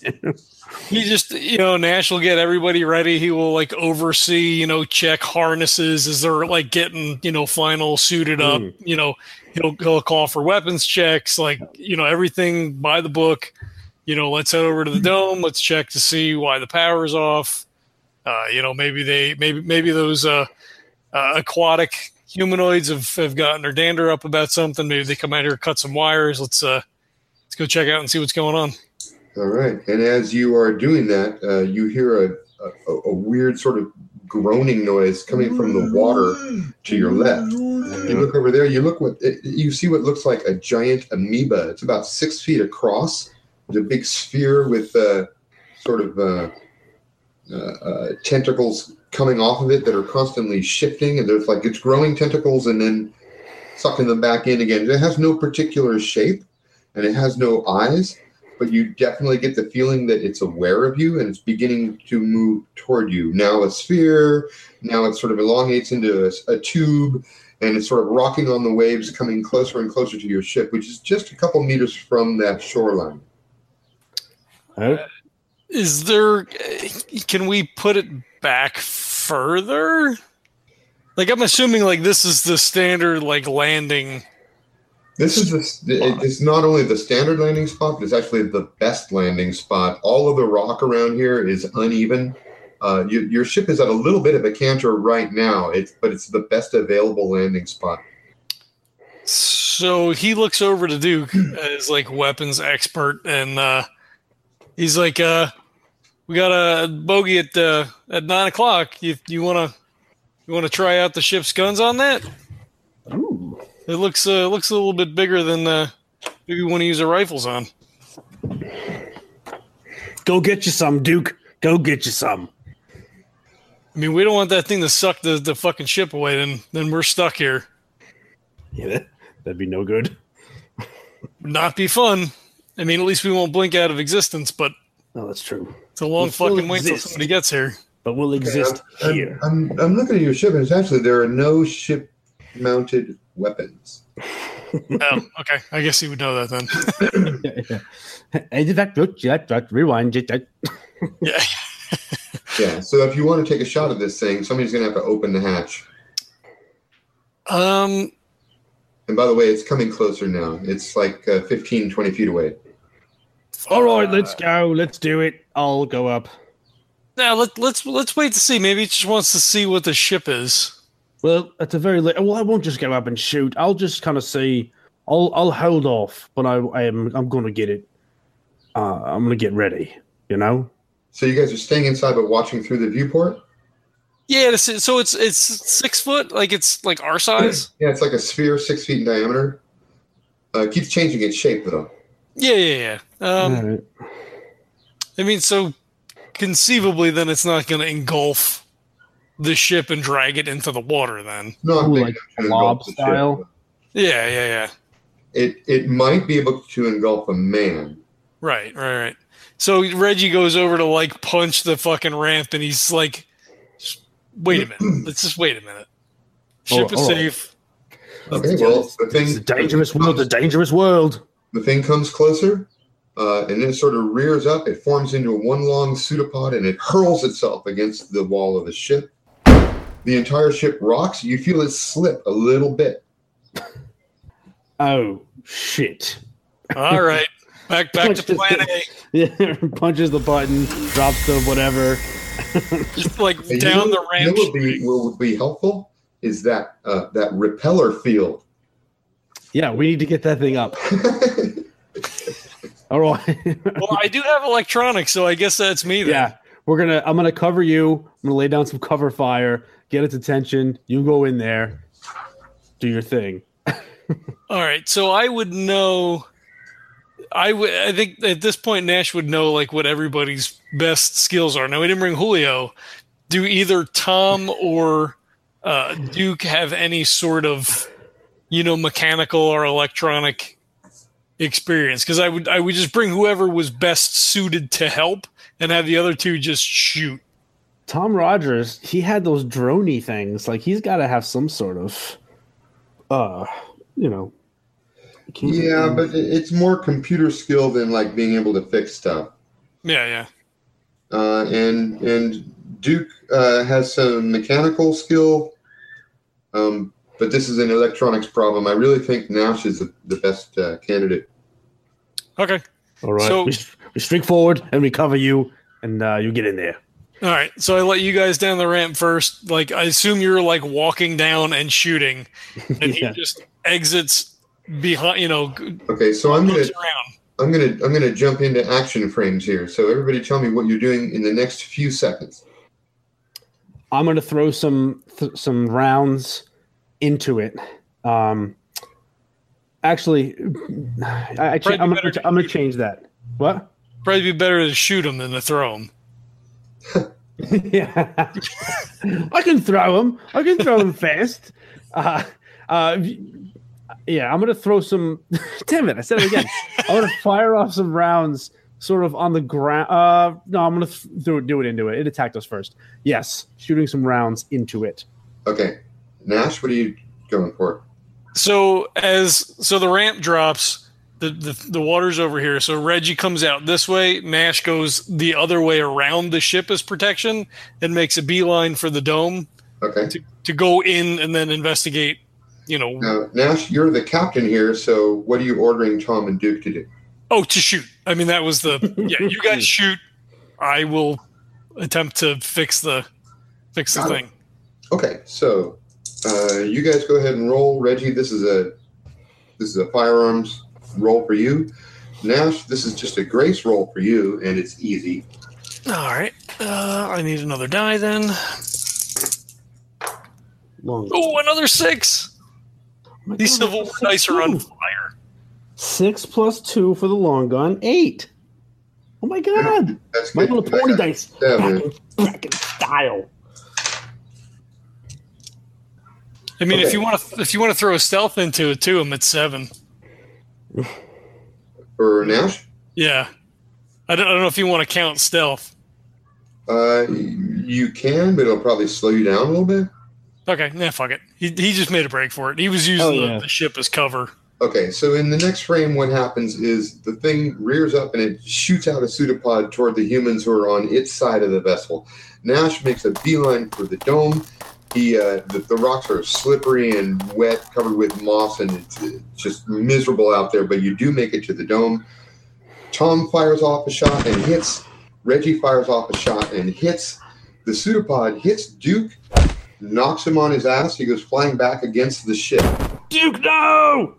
He just, you know, Nash will get everybody ready. He will like oversee, you know, check harnesses as they're like getting, you know, final suited up. Mm. You know, he'll he'll call for weapons checks, like you know, everything by the book. You know, let's head over to the dome. Let's check to see why the power's off. Uh, you know, maybe they, maybe maybe those uh, uh, aquatic humanoids have, have gotten their dander up about something. Maybe they come out here, cut some wires. Let's uh, let's go check out and see what's going on. All right. And as you are doing that, uh, you hear a, a, a weird sort of groaning noise coming from the water to your left. You look over there. You look what you see. What looks like a giant amoeba. It's about six feet across. It's a big sphere with uh, sort of uh, uh, uh, tentacles coming off of it that are constantly shifting, and there's like it's growing tentacles and then sucking them back in again. It has no particular shape, and it has no eyes. but you definitely get the feeling that it's aware of you and it's beginning to move toward you. Now a sphere, now it sort of elongates into a, a tube, and it's sort of rocking on the waves, coming closer and closer to your ship, which is just a couple meters from that shoreline. Is there? Can we put it back further? Like I'm assuming, like this is the standard like landing. This is the, it- it's not only the standard landing spot, but it's actually the best landing spot. All of the rock around here is uneven. Uh, you, your ship is at a little bit of a canter right now, it's, but it's the best available landing spot. So he looks over to Duke as like weapons expert, and uh, he's like, uh, "We got a bogey at uh, at nine o'clock. You you wanna you wanna try out the ship's guns on that? ooh. It looks uh, looks a little bit bigger than uh, maybe we want to use our rifles on." Go get you some, Duke. Go get you some. I mean, we don't want that thing to suck the, the fucking ship away. Then then we're stuck here. Yeah, that, that'd be no good. Not be fun. I mean, at least we won't blink out of existence. But No, that's true. it's a long We'll fucking wait till exist. somebody gets here. But we'll exist I'm, here. I'm, I'm looking at your ship, and it's actually there are no ship mounted weapons. <laughs> Oh, okay. I guess you would know that then. And in fact, look, yeah, rewind. yeah, Yeah. <laughs> Yeah, so if you want to take a shot at this thing, somebody's going to have to open the hatch. Um. And by the way, it's coming closer now. It's like uh, 15, 20 feet away. All right, let's go. Let's do it. I'll go up. Now let let's let's wait to see. Maybe he just wants to see what the ship is. Well, at the very least, well, I won't just go up and shoot. I'll just kind of see. I'll I'll hold off, but I, I am I'm going to get it. Uh, I'm going to get ready. You know. So you guys are staying inside but watching through the viewport? Yeah. this- So it's it's six foot. Like it's like our <clears throat> size. Yeah, it's like a sphere, six feet in diameter. Uh, it keeps changing its shape, though. Yeah. Yeah. Yeah. Um. All right. I mean, so conceivably, then it's not going to engulf the ship and drag it into the water. Then. Not Ooh, like enough blob engulf the ship. style? Yeah. Yeah. Yeah. It it might be able to engulf a man. Right, right, right. So Reggie goes over to like punch the fucking ramp, and he's like, "Wait a minute. Let's just wait a minute. <clears throat> Ship Oh, is oh. safe." Okay, well, the thing It's a dangerous world. A dangerous world. the thing comes closer, uh, and then it sort of rears up. It forms into one long pseudopod, and it hurls itself against the wall of the ship. The entire ship rocks. You feel it slip a little bit. Oh shit! All right, back back to Plan A. <laughs> Yeah, punches the button, drops the whatever. Just like And you down know- the ramp. You know what would be, what would be helpful is that uh, that repeller field. Yeah, we need to get that thing up. <laughs> All right. well, I do have electronics, so I guess that's me. Then. yeah, we're gonna. I'm gonna cover you. I'm gonna lay down some cover fire. Get its attention. You go in there. Do your thing. <laughs> All right, so I would know. I would. I think at this point Nash would know like what everybody's best skills are. Now we didn't bring Julio. Do either Tom or uh, Duke have any sort of, you know, mechanical or electronic experience? Because I would. I would just bring whoever was best suited to help, and have the other two just shoot. Tom Rogers, he had those droney things. Like he's got to have some sort of, uh, you know. can- yeah, but it's more computer skill than like being able to fix stuff. Yeah, yeah. Uh, and and Duke uh, has some mechanical skill, um, but this is an electronics problem. I really think Nash is the, the best uh, candidate. Okay. All right. So- we, we streak forward and we cover you, and uh, you get in there. All right, so I let you guys down the ramp first. Like, I assume you're like walking down and shooting, <laughs> and Yeah. he just exits behind. You know, Okay, so I'm gonna around. I'm gonna I'm gonna jump into action frames here. So everybody, tell me what you're doing in the next few seconds. I'm going to throw some th- some rounds into it. Um, actually, I, I cha- Probably I'm, better gonna, I'm gonna change that. What? Probably be better to shoot him than to throw him. <laughs> yeah, I can throw him. I can throw him fast. Uh, uh, yeah, I'm gonna throw some. <laughs> damn it! I said it again. I'm gonna fire off some rounds, sort of on the ground. Uh, no, I'm gonna th- do it. Do it into it. It attacked us first. Yes, shooting some rounds into it. Okay, Nash, what are you going for? So as so the ramp drops, the, the the water's over here. So Reggie comes out this way. Nash goes the other way around the ship as protection and makes a beeline for the dome Okay. to, to go in and then investigate. You know, Now, Nash, you're the captain here, so what are you ordering Tom and Duke to do? oh, to shoot. I mean, that was the yeah. You guys <laughs> shoot. I will attempt to fix the fix the Got it. thing. Okay, so uh, you guys go ahead and roll. Reggie, this is a this is a firearms roll for you. Nash, this is just a grace roll for you, and it's easy. All right. Uh, I need another die then. Long. Oh, another six. my These God, Civil War six dice are on fire. Six plus two for the long gun. Eight. Oh my god! That's My good. little pony dice. Back in, back in style. I mean, if you want to, if you want to throw a stealth into it too, I'm at seven. For Nash, Yeah, I don't, I don't know if you want to count stealth. uh, you can, but it'll probably slow you down a little bit. Okay, yeah, fuck it. He, he just made a break for it. He was using Oh, the, the ship as cover. Okay, so in the next frame, what happens is the thing rears up and it shoots out a pseudopod toward the humans who are on its side of the vessel. Nash makes a beeline for the dome. He, uh, the, the rocks are slippery and wet, covered with moss, and it's, it's just miserable out there. But you do make it to the dome. Tom fires off a shot and hits. Reggie fires off a shot and hits. The pseudopod hits Duke, knocks him on his ass. He goes flying back against the ship. Duke, no!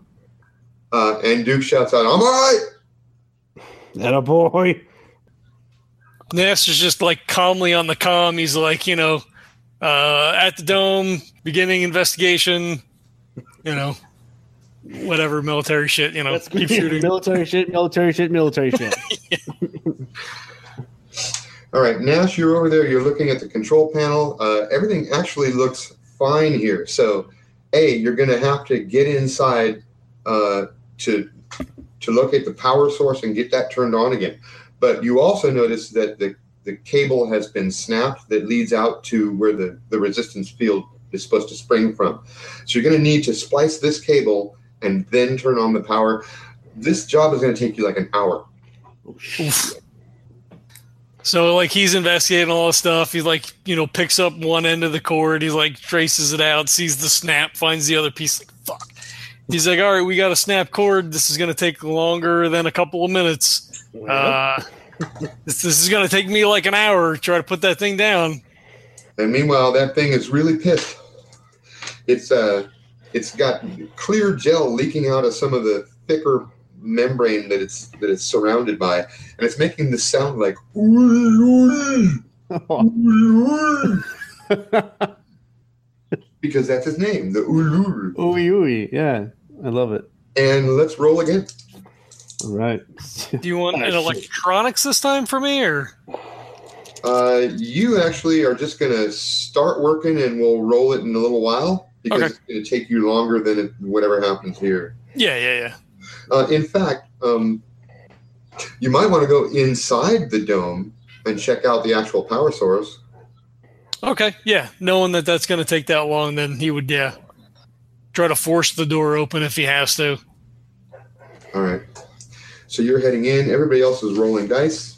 Uh, and Duke shouts out, "I'm all right." That a boy. Nash is just like calmly on the comm. He's like, you know, uh, at the dome, beginning investigation. You know, whatever military shit. You know, keep shooting. military shit, military shit, military shit. <laughs> All right, Nash, you're over there. You're looking at the control panel. Uh, everything actually looks fine here. So, a, you're going to have to get inside uh, to to locate the power source and get that turned on again. But you also notice that the the cable has been snapped that leads out to where the the resistance field is supposed to spring from. So you're going to need to splice this cable and then turn on the power. This job is going to take you like an hour. Oof. So like he's investigating all this stuff. He like you know picks up one end of the cord. He like traces it out, sees the snap, finds the other piece. Like fuck. He's like, all right, we got a snap cord. This is gonna take longer than a couple of minutes. Uh, this, this is gonna take me like an hour to try to put that thing down. And meanwhile, that thing is really pissed. It's uh, it's got clear gel leaking out of some of the thicker membrane that it's that it's surrounded by, and it's making this sound like <laughs> because that's his name, the Uluru. ooey ooey. Yeah, I love it. And let's roll again. All right. <laughs> Do you want Oh, an shit. electronics this time for me, or Uh, you actually are just gonna start working, and we'll roll it in a little while because Okay. it's gonna take you longer than it, whatever happens here. yeah, yeah, yeah. Uh, in fact, um, you might want to go inside the dome and check out the actual power source. Okay, yeah. Knowing that that's gonna take that long, then he would yeah try to force the door open if he has to. All right. So you're heading in. Everybody else is rolling dice.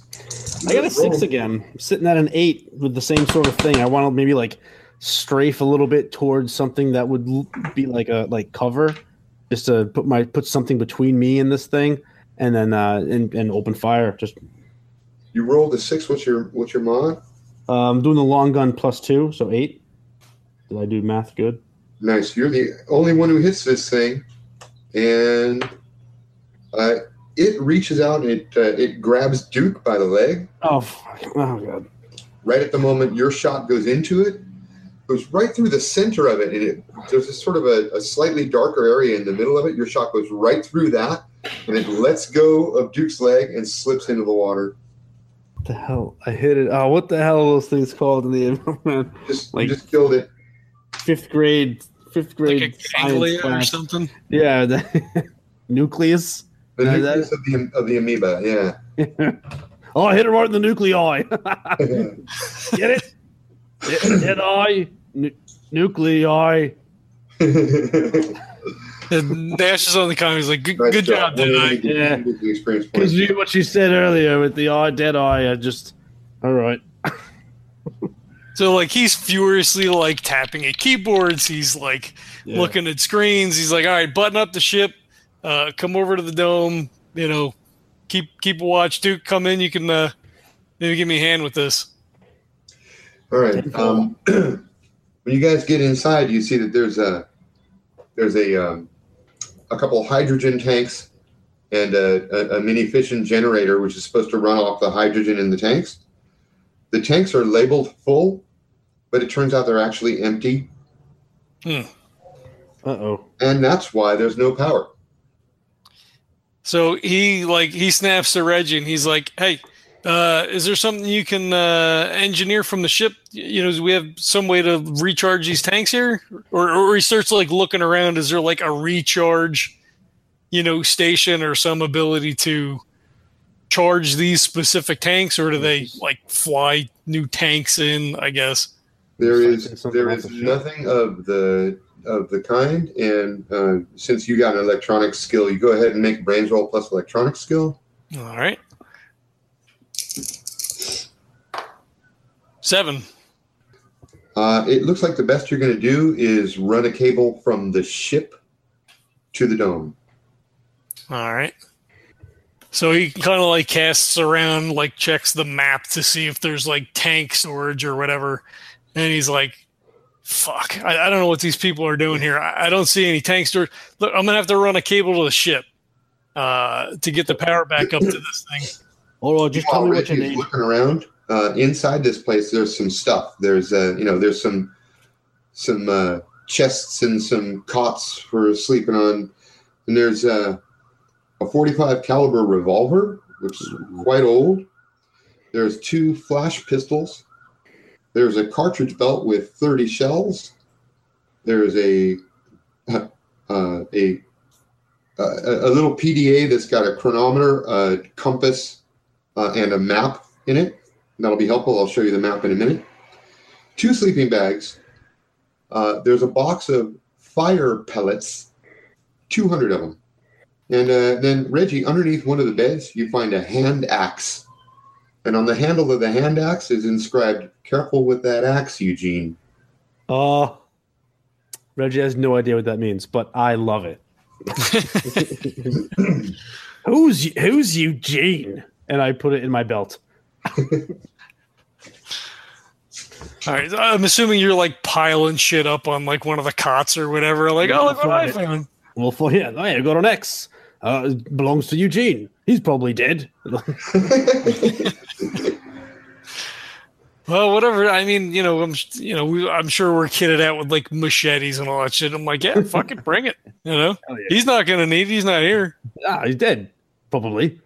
I got a six Roll. again. I'm sitting at an eight with the same sort of thing. I want to maybe like strafe a little bit towards something that would be like a like cover, just to put my put something between me and this thing, and then uh and, and open fire. Just You rolled a six. What's your what's your mod? um I'm doing the long gun plus two, so eight. Did I do math good? Nice. You're the only one who hits this thing, and uh, it reaches out and it uh, it grabs Duke by the leg. Oh, fuck. oh god. right at the moment your shot goes into it goes right through the center of it and it there's this sort of a, a slightly darker area in the middle of it your shot goes right through that and it lets go of duke's leg and slips into the water What the hell? I hit it. Oh, what the hell are those things called in the <laughs> man? just Like- you just killed it Fifth grade fifth grade like a science ganglia or something. Yeah, <laughs> the nucleus. The Uh, nucleus of the of the amoeba. Yeah. <laughs> oh, I hit it right in the nuclei. <laughs> Get it? Dead dead eye, nu- nuclei. <laughs> And Nash is on the comments He's like, "Good, Nice good job, One of the- Deadeye." Yeah. Because you what you said earlier with the eye, dead eye. I just all right. So like he's furiously like tapping at keyboards. He's like Yeah. looking at screens. He's like, "All right, button up the ship. Uh, come over to the dome. You know, keep keep a watch. Duke, come in. You can uh, maybe give me a hand with this." All right. Um, <clears throat> when you guys get inside, you see that there's a there's a um, a couple hydrogen tanks and a, a, a mini fission generator, which is supposed to run off the hydrogen in the tanks. The tanks are labeled full, but it turns out they're actually empty, Uh oh. and that's why there's no power. So he like he snaps to Reggie and he's like, "Hey, uh, is there something you can uh, engineer from the ship? You know, do we have some way to recharge these tanks here?" Or, or he starts like looking around. Is there like a recharge, you know, station or some ability to charge these specific tanks, or do they like fly new tanks in? I guess. There It's like is something there off is the ship. nothing of the of the kind, and uh, since you got an electronic skill, you go ahead and make brains roll plus electronic skill. All right. Seven. Uh, it looks like the best you're going to do is run a cable from the ship to the dome. All right. So he kind of like casts around, like checks the map to see if there's like tank storage or whatever. And he's like, fuck, I, I don't know what these people are doing here. I, I don't see any tank storage. Look, I'm going to have to run a cable to the ship uh, to get the power back up to this thing. All right, just tell While me what you need. looking around uh, inside this place, there's some stuff. There's uh, you know there's some some uh, chests and some cots for sleeping on, and there's uh, a 45 caliber revolver, which is quite old. There's two flash pistols. There's a cartridge belt with 30 shells. There's a uh, a a, a little PDA that's got a chronometer, a compass, uh, and a map in it. That'll be helpful. I'll show you the map in a minute. Two sleeping bags. Uh, there's a box of fire pellets, 200 of them. And uh, then, Reggie, underneath one of the beds, you find a hand axe. And on the handle of the hand axe is inscribed, Careful with that axe, Eugene. Uh Reggie has no idea what that means, but I love it. <laughs> who's who's Eugene? And I put it in my belt. All right. I'm assuming you're like piling shit up on like one of the cots or whatever. Like, oh, look what I found. Well, for yeah, yeah, got an X. Uh, belongs to Eugene. He's probably dead. <laughs> Well, whatever. I mean, you know, I'm you know, we, I'm sure we're kitted out with like machetes and all that shit. I'm like, yeah, <laughs> fuck it, bring it. You know, yeah. he's not gonna need. He's not here. ah, he's dead. Probably.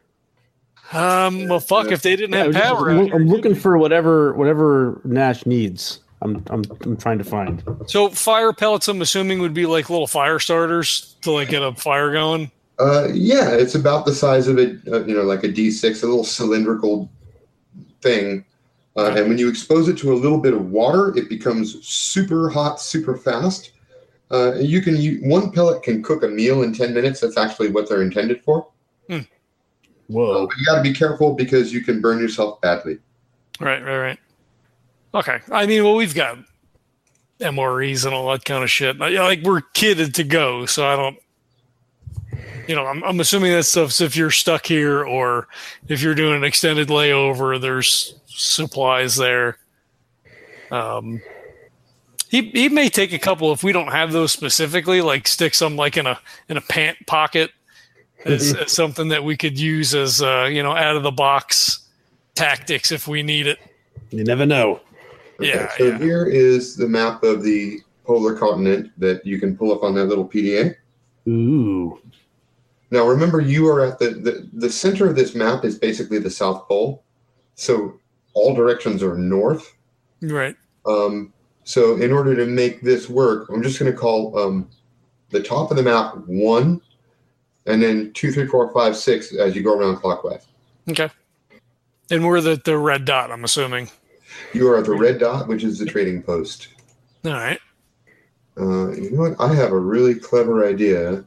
Um. Well, fuck. If they didn't Yeah, have just- power, I'm I'm looking for whatever whatever Nash needs. I'm I'm I'm trying to find. So fire pellets, I'm assuming, would be like little fire starters to like get a fire going. Uh, yeah, it's about the size of a uh, you know, like a D6, a little cylindrical thing. Uh, and when you expose it to a little bit of water, it becomes super hot, super fast. Uh, you can you, one pellet can cook a meal in 10 minutes. That's actually what they're intended for. Uh, Whoa. but you got to be careful because you can burn yourself badly. Right. Right. Right. Okay. I mean, well, we've got MREs and all that kind of shit. Like like, we're kitted to go, so I don't. You know, I'm, I'm assuming that stuff's if you're stuck here or if you're doing an extended layover, there's supplies there. Um, he he may take a couple if we don't have those specifically, like stick some like in a in a pant pocket as, as something that we could use as uh, you know out of the box tactics if we need it. You never know. Yeah, So yeah. here is the map of the polar continent that you can pull up on that little PDA. Ooh. Now, remember, you are at the, the, the center of this map is basically the South Pole. So all directions are north. Right. Um, So in order to make this work, I'm just going to call um, the top of the map one, and then two, three, four, five, six as you go around clockwise. Okay. And we're the, the red dot, I'm assuming. You are at the red dot, which is the trading post. All right. Uh, you know what? I have a really clever idea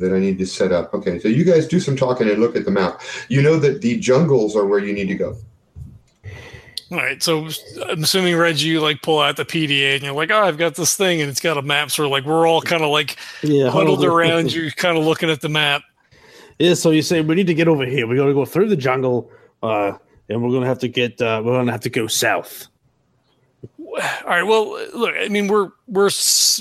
that I need to set up. Okay, so you guys do some talking and look at the map. You know that the jungles are where you need to go. All right. So I'm assuming, Reggie, you like pull out the PDA and you're like, oh, I've got this thing and it's got a map. So like we're all kind of like Yeah, huddled around you, kind of looking at the map. Yeah, so you say we need to get over here. We got to go through the jungle, uh, and we're gonna have to get. Uh, we're gonna have to go south. All right. Well, look, I mean, we're we're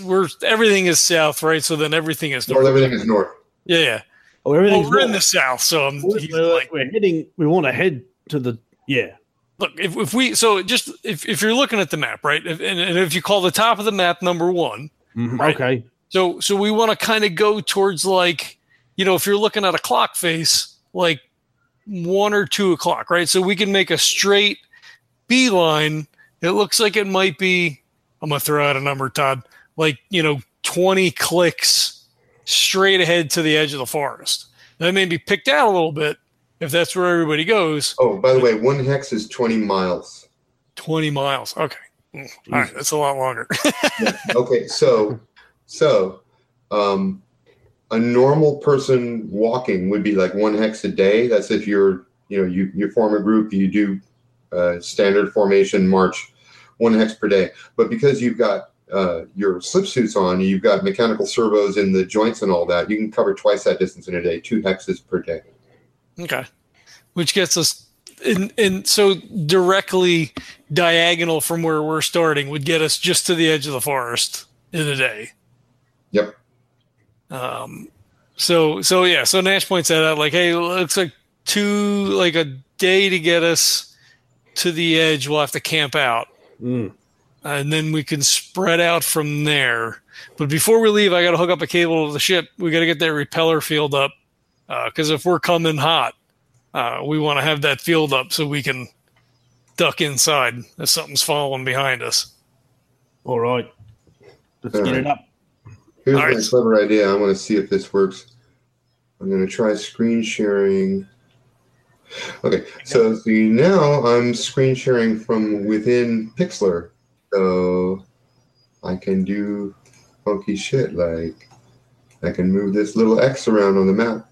we're everything is south, right? So then everything is North, north. everything is north. Yeah, yeah. Oh, Well, we're in the south, so I'm We're, he's we're- like, we're heading. We want to head to the. Yeah. look, if, if we so just if, if you're looking at the map, right, if, and, and if you call the top of the map number one, Mhm, Right. Okay. so so we want to kind of go towards like, you know, if you're looking at a clock face, like one or two o'clock, right? So we can make a straight beeline. It looks like it might be. I'm gonna throw out a number, Todd. Like you know, 20 clicks straight ahead to the edge of the forest. That may be picked out a little bit if that's where everybody goes. Oh, by the way, one hex is 20 miles. 20 miles. Okay. Mm, All right. That's a lot longer. <laughs> Okay, so so um, a normal person walking would be like one hex a day. That's if you're you know you you form a group, you do uh, standard formation march, one hex per day. But because you've got uh, your slip suits on, you've got mechanical servos in the joints and all that, you can cover twice that distance in a day, two hexes per day. okay. Which gets us in, in so directly diagonal from where we're starting would get us just to the edge of the forest in a day. Yep. Um, so, so yeah, so Nash points that out like, Hey, it looks like two, like a day to get us to the edge. We'll have to camp out. Mm. and then we can spread out from there. But before we leave, I got to hook up a cable to the ship. We got to get that repeller field up because if we're coming hot, uh, we want to have that field up so we can duck inside if something's following behind us. All right. Let's All get right. it up. Here's All my right. clever idea. I want to see if this works. I'm going to try screen sharing. Okay, so see now I'm screen sharing from within Pixlr, so I can do funky shit like I can move this little X around on the map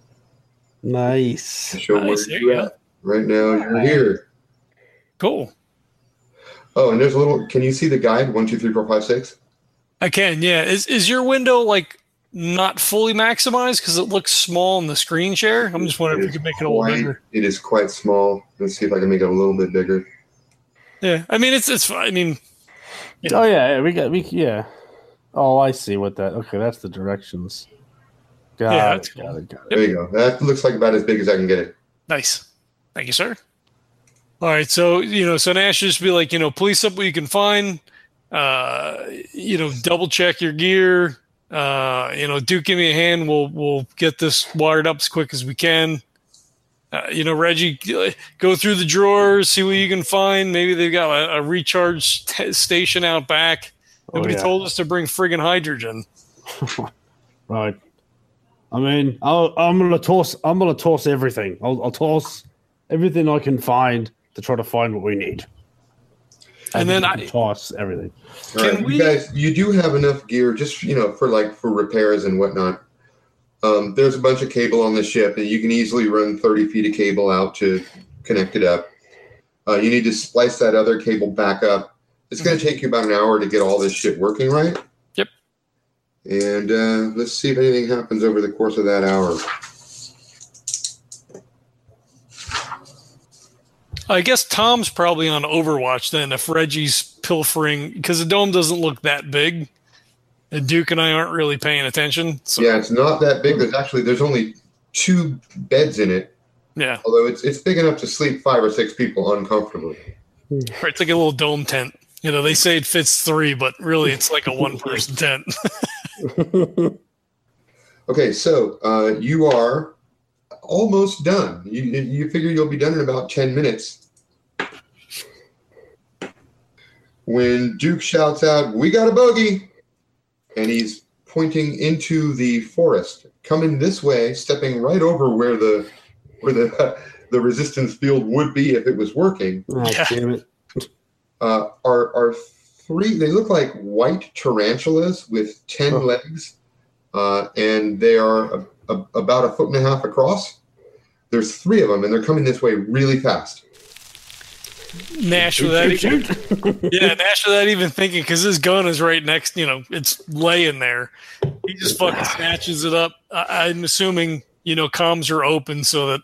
Nice. show Nice, where you're at. Right now you're here. Cool. Oh, and there's a little. Can you see the guide? One, two, three, four, five, six. I can. Yeah. Is is your window like not fully maximized because it looks small in the screen share? I'm just wondering if you could make it a little quite, bigger. It is quite small. Let's see if I can make it a little bit bigger. Yeah. I mean, it's it's. fine. I mean, Yeah. Oh yeah, yeah, we got we yeah. Oh, I see what that. Okay, that's the directions. Got Yeah, it. that's Got cool. it. Got it. There you go. That looks like about as big as I can get it. Nice. Thank you, sir. All right. So, you know, so Nash just be like, you know, police up what you can find. Uh, you know, double check your gear. Uh, you know, Duke, give me a hand. We'll we'll get this wired up as quick as we can. Uh, you know, Reggie, uh, go through the drawers, see what you can find. Maybe they've got a, a recharge t- station out back. Oh, Nobody yeah. told us to bring friggin' hydrogen. <laughs> Right. I mean, I'll, I'm gonna toss. I'm gonna toss everything. I'll, I'll toss everything I can find to try to find what we need. And then just I- toss everything. All Can right, we- you guys, you do have enough gear, just you know, for like for repairs and whatnot. Um, there's a bunch of cable on the ship, and you can easily run 30 feet of cable out to connect it up. Uh, you need to splice that other cable back up. It's going to take you about an hour to get all this shit working right. Yep. And uh, let's see if anything happens over the course of that hour. I guess Tom's probably on Overwatch then if Reggie's pilfering because the dome doesn't look that big. And Duke and I aren't really paying attention. So Yeah, it's not that big. There's actually there's only two beds in it, yeah. although it's it's big enough to sleep five or six people uncomfortably. Right, it's like a little dome tent. You know, they say it fits three, but really it's like a one person <laughs> tent. <laughs> Okay, so uh, you are almost done. You you figure you'll be done in about ten minutes. when Duke shouts out, "We got a bogey," and he's pointing into the forest, coming this way, stepping right over where the where the <laughs> the resistance field would be if it was working. Oh, Yeah. damn it. Uh, are are three? They look like white tarantulas with ten Oh. legs, uh, and they are a, a, about a foot and a half across. There's three of them, and they're coming this way really fast. Nash without Shoot, even, shoot, shoot. <laughs> yeah, Nash without even thinking because his gun is right next. You know, it's laying there. He just fucking snatches it up. I, I'm assuming you know comms are open so that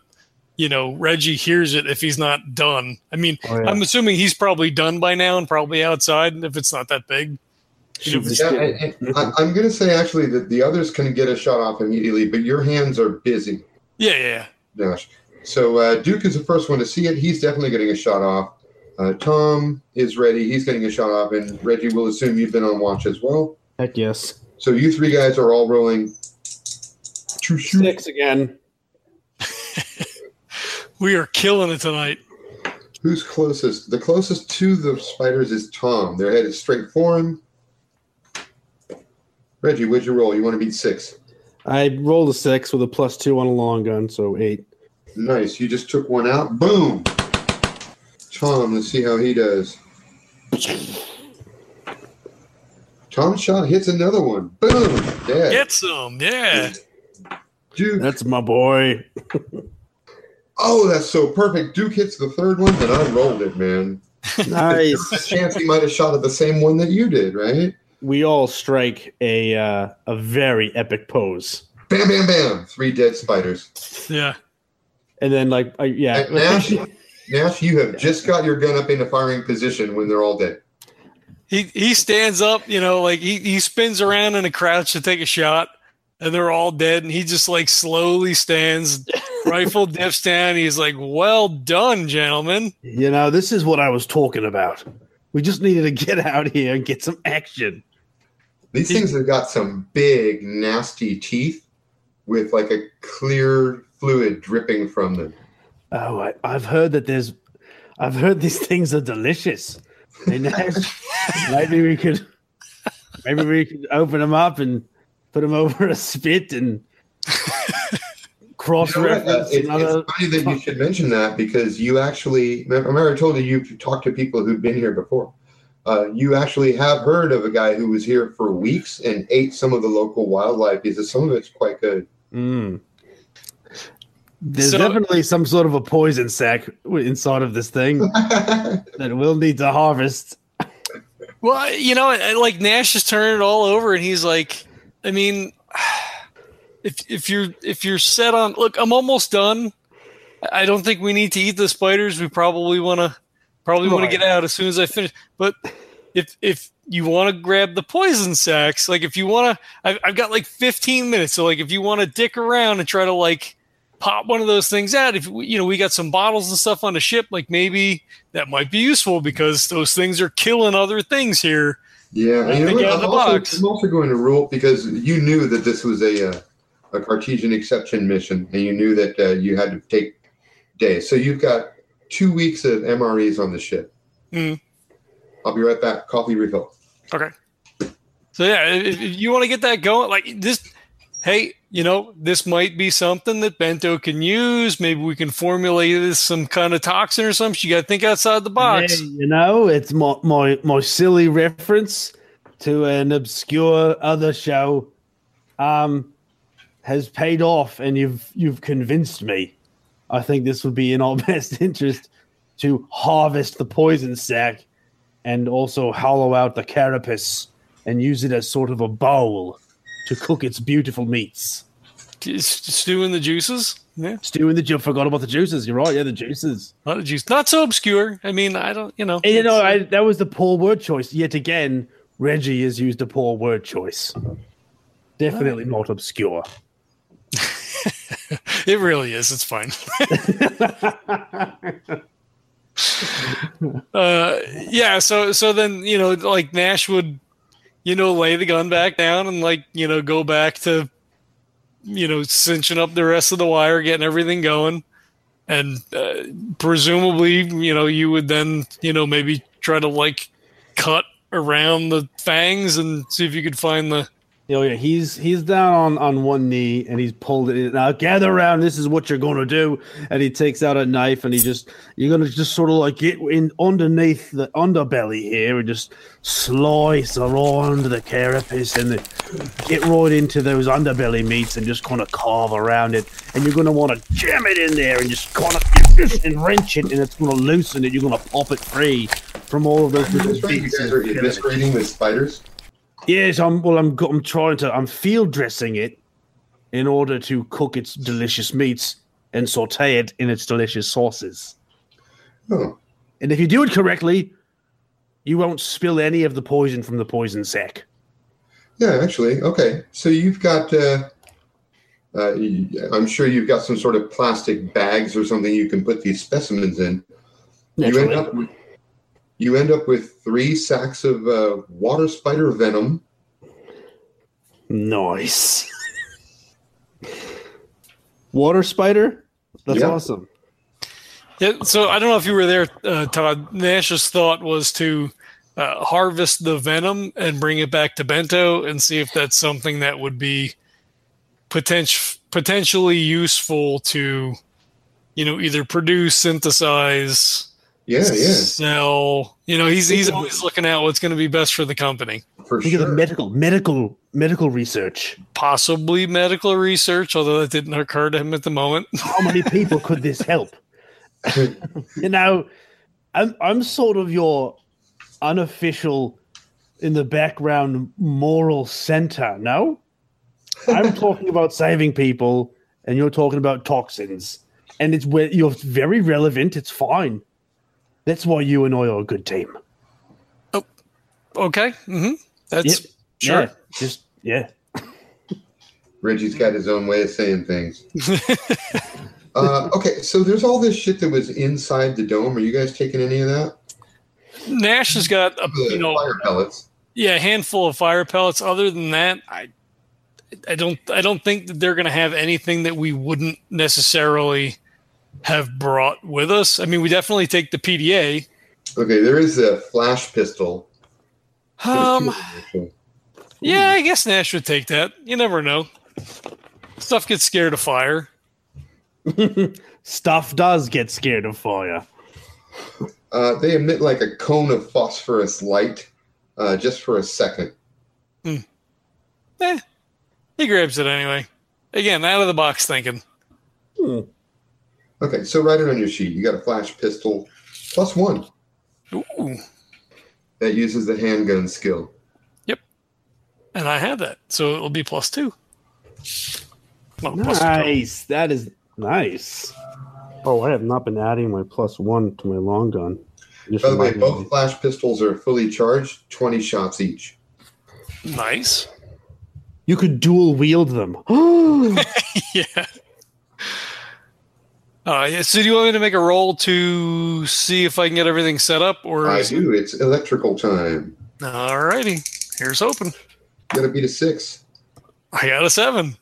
you know Reggie hears it if he's not done. I mean, Oh, yeah. I'm assuming he's probably done by now and probably outside if it's not that big. Shoot this Yeah, and- and I, I'm going to say actually that the others can get a shot off immediately, but your hands are busy, Yeah, yeah. yeah. Nash. So uh, Duke is the first one to see it. He's definitely getting a shot off. Uh, Tom is ready. He's getting a shot off, and Reggie will assume you've been on watch as well. Heck yes. So you three guys are all rolling. To shoot. Six again. <laughs> We are killing it tonight. Who's closest? The closest to the spiders is Tom. Their head is straight for him. Reggie, what'd you roll? You want to beat six. I rolled a six with a plus two on a long gun, so eight. Nice. You just took one out. Boom. Tom, let's see how he does. Tom shot hits another one. Boom. Dead. Get some, yeah. Duke. That's my boy. Oh, that's so perfect. Duke hits the third one, and I rolled it, man. Nice. chance he might have shot at the same one that you did, right? We all strike a uh, a very epic pose, Bam, bam, bam. Three dead spiders. Yeah. and then like I yeah, Nash, Nash, you have just got your gun up in a firing position when they're all dead. He he stands up, you know, like he, he spins around in a crouch to take a shot, and they're all dead, and he just like slowly stands, <laughs> rifle dips down. He's like, Well done, gentlemen. you know this is what I was talking about. We just needed to get out here and get some action. These things have got some big, nasty teeth with like a clear fluid dripping from them. Oh, I, I've heard that there's, I've heard these things are delicious. <laughs> Maybe we could, maybe we could open them up and put them over a spit and <laughs> cross You know? Reference it- it's funny that you should mention that because you actually, remember I told you you've talked to people who've been here before. Uh, you actually have heard of a guy who was here for weeks and ate some of the local wildlife because some of it's quite good. Mm. There's So- definitely some sort of a poison sac inside of this thing <laughs> that we'll need to harvest. Well, you know, like Nash is turning it all over, and he's like, I mean, if if you're if you're set on, look, I'm almost done. I don't think we need to eat the spiders. We probably want to probably want to get out as soon as I finish. But if if you want to grab the poison sacs, like if you want to, I've, I've got like 15 minutes. So like if you want to dick around and try to like pop one of those things out, if we- you know we got some bottles and stuff on the ship, like maybe that might be useful because those things are killing other things here. Yeah, and you know Think what? out I'm, the also, box. I'm also going to rule because you knew that this was a uh, a Cartesian exception mission, and you knew that uh, you had to take days. So you've got two weeks of MREs on the ship. Mm. I'll be right back. Coffee refill. Okay. So yeah, if, if you want to get that going, like this, hey, you know, this might be something that Bento can use. Maybe we can formulate this some kind of toxin or something. You got to think outside the box. Hey, you know, it's my, my my silly reference to an obscure other show um has paid off and you've you've convinced me. I think this would be in our <laughs> best interest to harvest the poison sac and also hollow out the carapace and use it as sort of a bowl to cook its beautiful meats. Just Stew in the juices. Yeah, Stew in the ju- forgot about the juices. You're right, yeah, the juices. a lot of juice. Not so obscure. I mean, I don't, you know. And, you know, I, that was the poor word choice. Yet again, Reggie has used a poor word choice. Definitely not obscure. <laughs> it really is. It's fine. <laughs> uh, yeah. So, so then you know, like Nash would, you know, lay the gun back down and like you know go back to, you know, cinching up the rest of the wire, getting everything going, and uh, presumably, you know, you would then, you know, maybe try to like cut around the fangs and see if you could find the. Oh yeah, he's he's down on, on one knee and he's pulled it in. Now gather around. This is what you're going to do. And he takes out a knife and he just you're going to just sort of like get in underneath the underbelly here and just slice around the carapace and the, get right into those underbelly meats and just kind of carve around it. And you're going to want to jam it in there and just kind of and wrench it and it's going to loosen it. You're going to pop it free from all of those. You guys are eviscerating the spiders. Yes, I'm. Well, I'm. I'm trying to. I'm field dressing it in order to cook its delicious meats and saute it in its delicious sauces. Oh, And if you do it correctly, you won't spill any of the poison from the poison sac. yeah, actually, okay. So you've got. Uh, uh, I'm sure you've got some sort of plastic bags or something you can put these specimens in. You end up with. You end up with three sacs of uh, water spider venom. Nice. <laughs> Water spider. That's Yeah. awesome. Yeah, so I don't know if you were there, uh, Todd. Nash's thought was to uh, harvest the venom and bring it back to Bento and see if that's something that would be potential potentially useful to, you know, either produce, synthesize, Yeah, yeah, sell. You know, he's he's always looking at what's going to be best for the company. for Think of the medical, medical, medical research. Possibly medical research, although that didn't occur to him at the moment. <laughs> How many people could this help? <laughs> you know, I'm I'm sort of your unofficial in the background moral center. No, I'm talking about saving people, and you're talking about toxins, and it's where you're very relevant. It's fine. That's why you and I are a good team. Oh, Okay, hmm that's Yep. sure. Yeah, just yeah. Reggie's got his own way of saying things. <laughs> uh, okay, so there's all this shit that was inside the dome. Are you guys taking any of that? Nash has got a you know fire pellets. yeah a handful of fire pellets. Other than that, I I don't I don't think that they're going to have anything that we wouldn't necessarily have brought with us. I mean, we definitely take the PDA. Okay, there is a flash pistol. Um, of them, actually. yeah, I guess Nash would take that. You never know. Stuff gets scared of fire. <laughs> Stuff does get scared of fire. Uh, they emit like a cone of phosphorus light uh, just for a second. Eh, he grabs it anyway. Again, out of the box thinking. Okay, so write it on your sheet. You got a flash pistol plus one Ooh, that uses the handgun skill. Yep. And I have that, so it'll be plus two. Well, plus two. Nice. That is nice. Oh, I have not been adding my plus one to my long gun. Just By the way, both me. flash pistols are fully charged, 20 shots each. Nice. You could dual wield them. <gasps> <laughs> yeah. Uh, yeah. So, do you want me to make a roll to see if I can get everything set up, or I do. It's electrical time. All righty, here's open. Got to beat a six. I got a seven.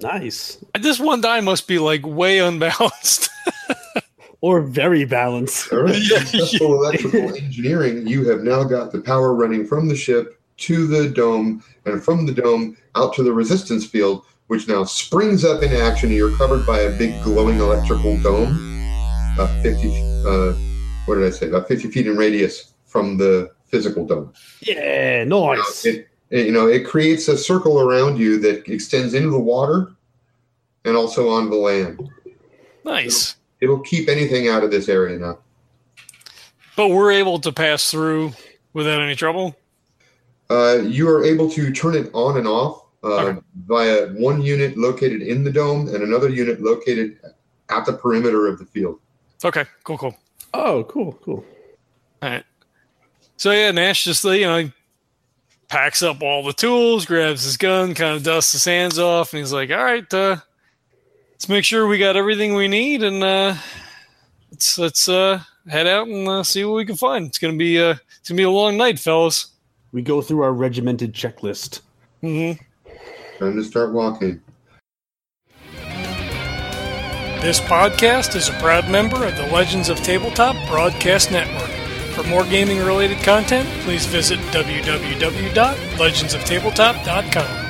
nice. This one die must be like way unbalanced. <laughs> Or very balanced. All right. Yeah, <laughs> Successful electrical engineering. You have now got the power running from the ship to the dome, and from the dome out to the resistance field, which now springs up in action. And you're covered by a big glowing electrical dome, about 50. Uh, what did I say? About 50 feet in radius from the physical dome. Yeah, nice. It, it- you know, it creates a circle around you that extends into the water and also on the land. nice. It'll keep anything out of this area now. But we're able to pass through without any trouble. Uh, you are able to turn it on and off Okay. via one unit located in the dome and another unit located at the perimeter of the field. Okay, cool, cool. Oh, cool, cool. All right. So yeah, Nash just you know packs up all the tools, grabs his gun, kind of dusts his hands off, and he's like, "All right, uh, let's make sure we got everything we need, and uh, let's let's uh, head out and uh, see what we can find. It's gonna be uh, it's gonna be a long night, fellas." We go through our regimented checklist. hmm Time to start walking. This podcast is a proud member of the Legends of Tabletop Broadcast Network. For more gaming related content, please visit www.legendsoftabletop.com.